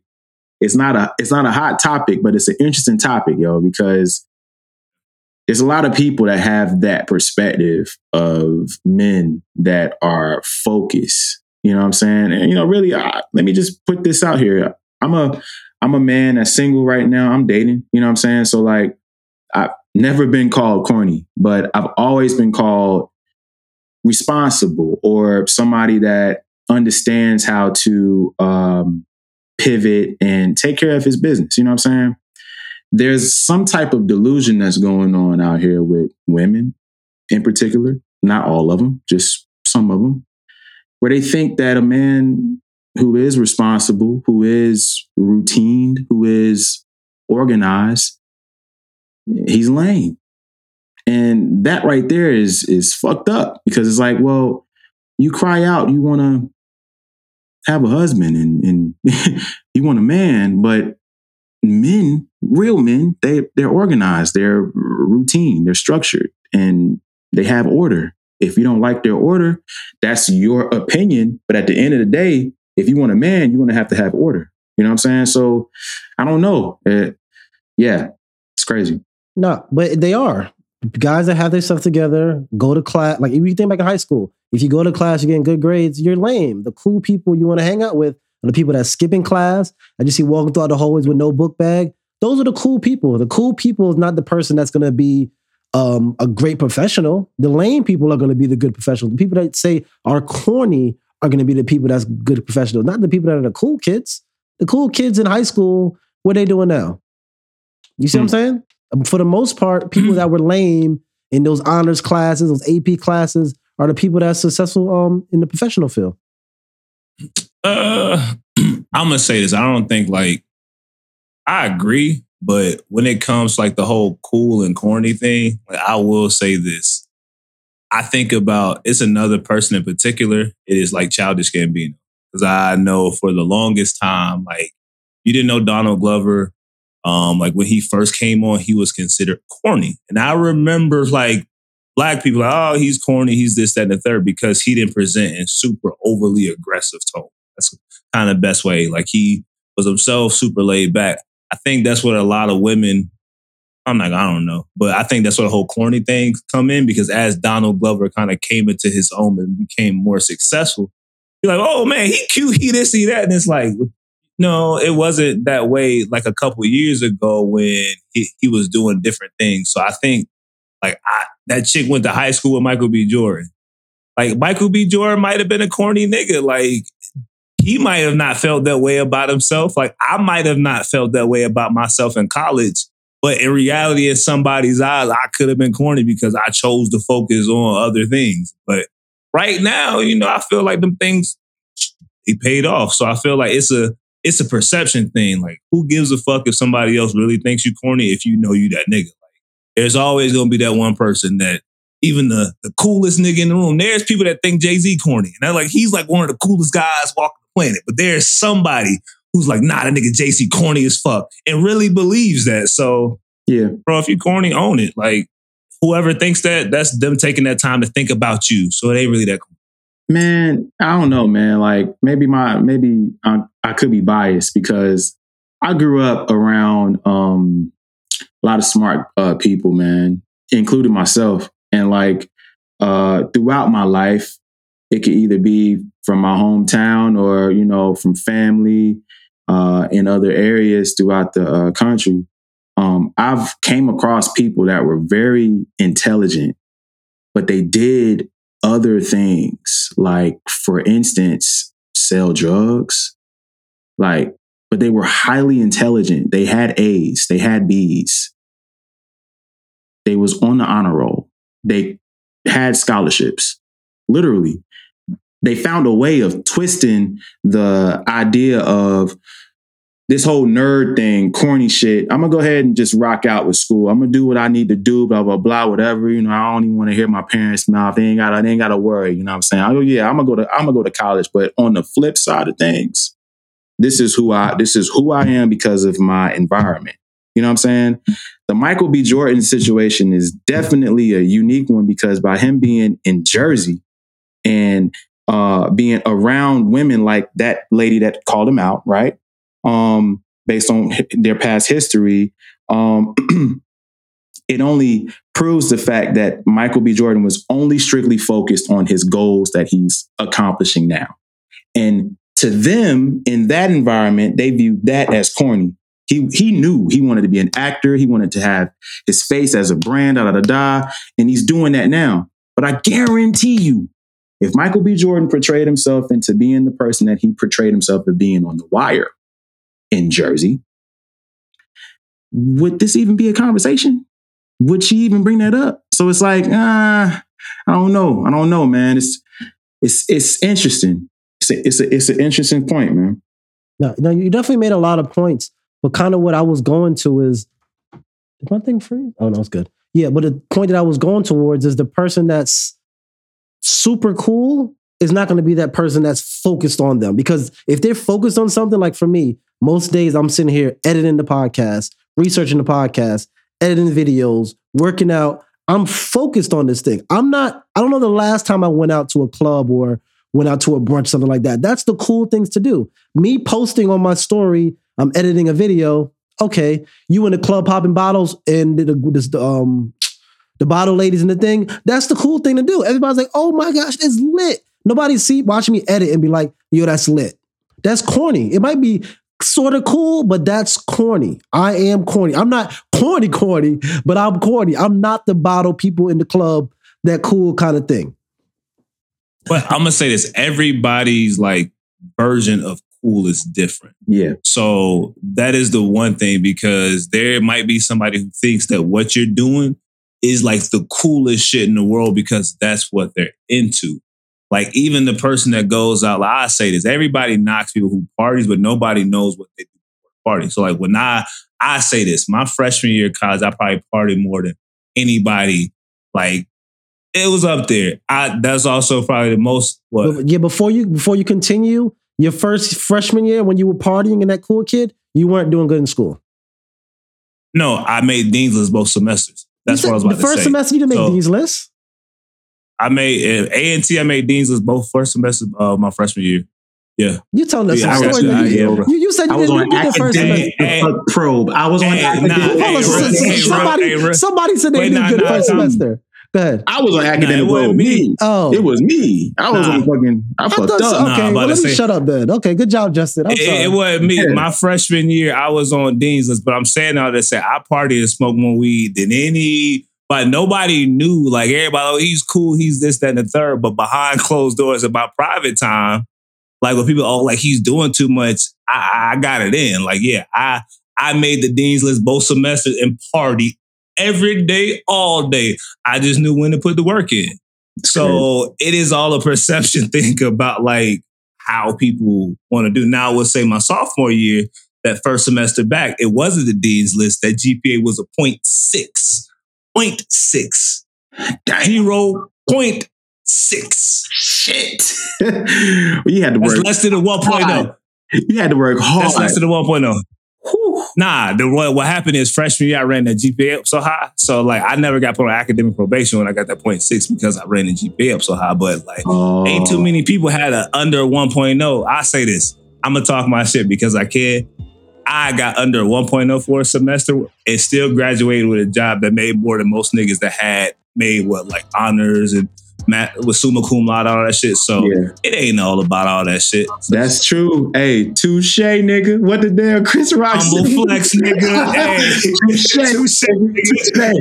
it's not a it's not a hot topic, but it's an interesting topic, yo, because there's a lot of people that have that perspective of men that are focused. You know what I'm saying? And you know, really, let me just put this out here. I'm a I'm a man that's single right now. I'm dating. You know what I'm saying? So like, I've never been called corny, but I've always been called responsible or somebody that understands how to um, pivot and take care of his business. You know what I'm saying? There's some type of delusion that's going on out here with women in particular, not all of them, just some of them, where they think that a man who is responsible, who is routine, who is organized, he's lame. And that right there is is fucked up because it's like, well, you cry out, you want to have a husband and and <laughs> you want a man, but men, real men, they they're organized, they're routine, they're structured, and they have order. If you don't like their order, that's your opinion. But at the end of the day, if you want a man, you're gonna have to have order. You know what I'm saying? So I don't know. Uh, yeah, it's crazy. No, but they are guys that have their stuff together. Go to class. Like if you think back in high school, if you go to class, you're getting good grades. You're lame. The cool people you want to hang out with are the people that skipping class. I just see walking throughout the hallways with no book bag. Those are the cool people. The cool people is not the person that's going to be um, a great professional. The lame people are going to be the good professional. The people that say are corny are going to be the people that's good professional, not the people that are the cool kids. The cool kids in high school, what are they doing now? You see what I'm saying? For the most part, people that were lame in those honors classes, those AP classes, are the people that are successful um, in the professional field. Uh, <clears throat> I'm gonna say this. I don't think like I agree, but when it comes like the whole cool and corny thing, like, I will say this. I think about it's another person in particular. It is like Childish Gambino because I know for the longest time, like you didn't know Donald Glover. Um, like when he first came on, he was considered corny, and I remember like black people, like, oh, he's corny, he's this, that, and the third, because he didn't present in super overly aggressive tone. That's kind of best way. Like he was himself, super laid back. I think that's what a lot of women. I'm like, I don't know, but I think that's where the whole corny thing come in because as Donald Glover kind of came into his own and became more successful, you're like, oh man, he cute, he this, he that, and it's like, no, it wasn't that way. Like a couple years ago when he, he was doing different things. So I think like I, that chick went to high school with Michael B. Jordan. Like Michael B. Jordan might have been a corny nigga. Like he might have not felt that way about himself. Like I might have not felt that way about myself in college. But in reality, in somebody's eyes, I could have been corny because I chose to focus on other things. But right now, you know, I feel like them things it paid off. So I feel like it's a it's a perception thing. Like, who gives a fuck if somebody else really thinks you corny if you know you that nigga? Like, there's always gonna be that one person that even the the coolest nigga in the room. There's people that think Jay Z corny, and they're like, he's like one of the coolest guys walking the planet. But there's somebody who's like, nah, that nigga Jay Z corny as fuck, and really believes that. So, Yeah. bro, if you corny, own it. Like, whoever thinks that, that's them taking that time to think about you. So it ain't really that cool. Man, I don't know, man. Like maybe my maybe I, I could be biased because I grew up around um, a lot of smart uh, people, man, including myself. And like uh, throughout my life, it could either be from my hometown or you know from family uh, in other areas throughout the uh, country. Um, I've came across people that were very intelligent, but they did other things, like for instance, sell drugs, like, but they were highly intelligent. They had A's, they had B's. They was on the honor roll. They had scholarships. Literally, they found a way of twisting the idea of this whole nerd thing, corny shit. I'm gonna go ahead and just rock out with school. I'm gonna do what I need to do, blah blah blah, whatever. You know, I don't even want to hear my parents' mouth. They ain't got, they ain't got to worry. You know what I'm saying? I go, yeah, I'm gonna go to, I'm gonna go to college. But on the flip side of things, this is who I, this is who I am because of my environment. You know what I'm saying? The Michael B. Jordan situation is definitely a unique one because by him being in Jersey and uh, being around women like that lady that called him out, right? um, based on their past history, um, <clears throat> it only proves the fact that Michael B. Jordan was only strictly focused on his goals that he's accomplishing now. And to them, in that environment, they viewed that as corny. He he knew he wanted to be an actor. He wanted to have his face as a brand, da da da da, and he's doing that now. But I guarantee you, if Michael B. Jordan portrayed himself into being the person that he portrayed himself as being on The Wire, in Jersey, would this even be a conversation? Would she even bring that up? So it's like, ah, I don't know. I don't know, man. It's it's it's interesting. It's a, it's a, it's an interesting point, man. No, no, you definitely made a lot of points. But kind of what I was going to is, is my thing free? Oh no, it's good. Yeah, but the point that I was going towards is the person that's super cool is not going to be that person that's focused on them because if they're focused on something, like for me, most days I'm sitting here editing the podcast, researching the podcast, editing videos, working out. I'm focused on this thing. I'm not. I don't know the last time I went out to a club or went out to a brunch, something like that. That's the cool things to do. Me posting on my story, I'm editing a video. Okay, you in the club popping bottles and the, the, um the bottle ladies and the thing. That's the cool thing to do. Everybody's like, oh my gosh, it's lit. Nobody see watching me edit and be like, yo, that's lit. That's corny. It might be sort of cool, but that's corny. I am corny. I'm not corny, corny, but I'm corny. I'm not the bottle people in the club, that cool kind of thing. But I'm gonna say this: everybody's like version of cool is different. Yeah, So that is the one thing because there might be somebody who thinks that what you're doing is like the coolest shit in the world because that's what they're into. Like even the person that goes out, like I say this, everybody knocks people who parties, but nobody knows what they do for party. So like when I I say this, my freshman year of college, I probably party more than anybody. Like it was up there. I that's also probably the most what But yeah, before you before you continue, your first freshman year when you were partying and that cool kid, you weren't doing good in school. no, I made Dean's list both semesters. That's You what I was said about the first semester you didn't make So- these lists. I made A and T. I made Dean's list both first semester of my freshman year. Yeah, You telling us Yeah, some story. you. you, yeah. you, you said you didn't on do good first academic semester. Hey, probe. I was on Hey, academic. nah, hey, so- Russ, so- hey, Russ, somebody, hey, somebody said they did nah, good nah, first nah. semester. Go. I was on academic it wasn't me. Oh, It was me. I was Nah. on fucking. I I fucked thought up. Okay, I'm well, let me say- shut up then. Okay, good job, Justin. I'm it, sorry. it wasn't me. Yeah. My freshman year, I was on Dean's list, but I'm saying all that say I partied and smoked more weed than any. But nobody knew. Like everybody, oh, he's cool. He's this, that, and the third. But behind closed doors, about private time, like when people, oh, like he's doing too much. I, I got it in. Like yeah, I I made the Dean's list both semesters and party every day, all day. I just knew when to put the work in. So it is all a perception <laughs> thing about like how people want to do. Now, I would say my sophomore year, that first semester back, it wasn't the dean's list. That GPA was a 0.6. 0.6. Zero point six. Shit. well, <laughs> you had to That's work. less than a 1.0. You had to work hard. That's less than a 1.0. Whew. Nah, the what, what happened is freshman year I ran that GPA up so high. So like I never got put on academic probation when I got that 0.6 because I ran the GPA up so high. But like Oh. ain't too oh. many people had a under 1.0. I say this. I'm gonna talk my shit because I can. I got under 1.0 for a semester and still graduated with a job that made more than most niggas that had made what like honors and mat with summa cum laude all that shit. So Yeah, it ain't all about all that shit. that's true. Hey, touche, nigga. What the damn Chris Rock Humble flex, nigga. <laughs> Hey, Touche. touche, nigga.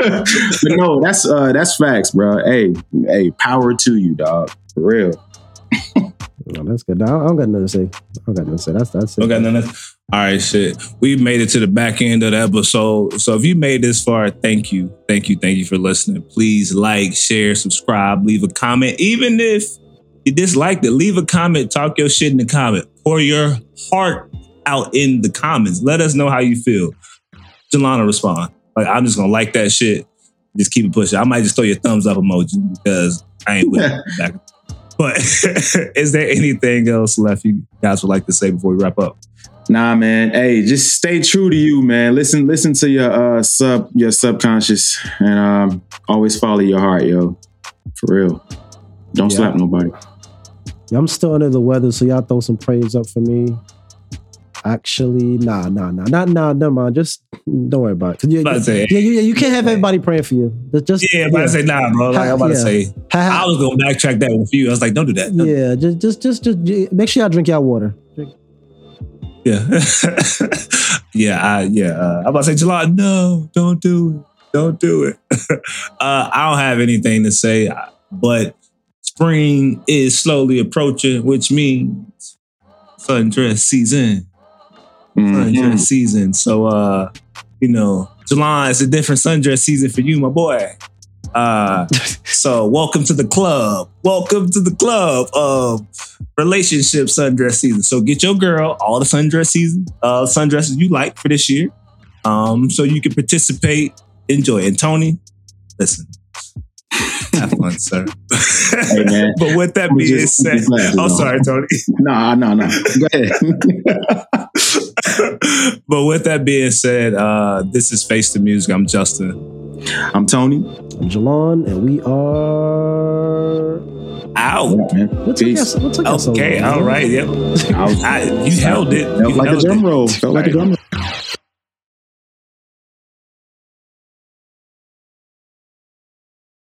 <laughs> but no, that's uh that's facts, bro. Hey, hey, power to you, dog. For real. <laughs> No, that's good. I don't, I don't got nothing to say. I don't got nothing to say. That's that's it. Okay, none of all right, shit. We made it to the back end of the episode. So if you made this far, thank you. Thank you. Thank you for listening. Please like, share, subscribe, leave a comment. Even if you disliked it, leave a comment, talk your shit in the comment. Pour your heart out in the comments. Let us know how you feel. Jelana respond. Like, I'm just gonna like that shit. Just keep it pushing. I might just throw your thumbs up emoji because I ain't with it <laughs> back. But <laughs> is there anything else left you guys would like to say before we wrap up? Nah, man. Hey, just stay true to you, man. Listen, listen to your uh sub your subconscious and um always follow your heart, yo. For real. Don't Yeah. slap nobody. Yeah, I'm still under the weather, so y'all throw some praise up for me. Actually, nah, nah, nah, not nah, never mind. Just don't worry about it. 'Cause You, About to say- yeah, you, yeah, you can't have everybody praying for you. Just, just Yeah, but I say nah, bro. Like I'm about to say, Ha- ha- I was gonna backtrack that with you. I was like, don't do that. Don't- yeah, just, just, just, just, make sure y'all drink y'all water. Yeah, <laughs> yeah, I, yeah. Uh, I'm about to say, July. No, don't do it. Don't do it. <laughs> uh, I don't have anything to say, uh, but spring is slowly approaching, which means sundress season. Mhm. Sundress season. So, uh, you know, July is a different sundress season for you, my boy. Uh, <laughs> so welcome to the club. Welcome to the club of relationship sundress season. So get your girl all the sundress season, uh, sundresses you like for this year. Um, so you can participate, enjoy. And Tony, listen, <laughs> have fun, sir. Hey, man. <laughs> but with that being just- said, I'm know. sorry, Tony. No, no, no. Go ahead. but with that being said, uh, this is Face the Music. I'm Justin. I'm Tony. I'm Jelan, and we are. Out. Yeah, man. What took us? What took us Okay, all man? Yep. I <laughs> ah, you held it. Felt You like a drum roll. Felt like a drum roll.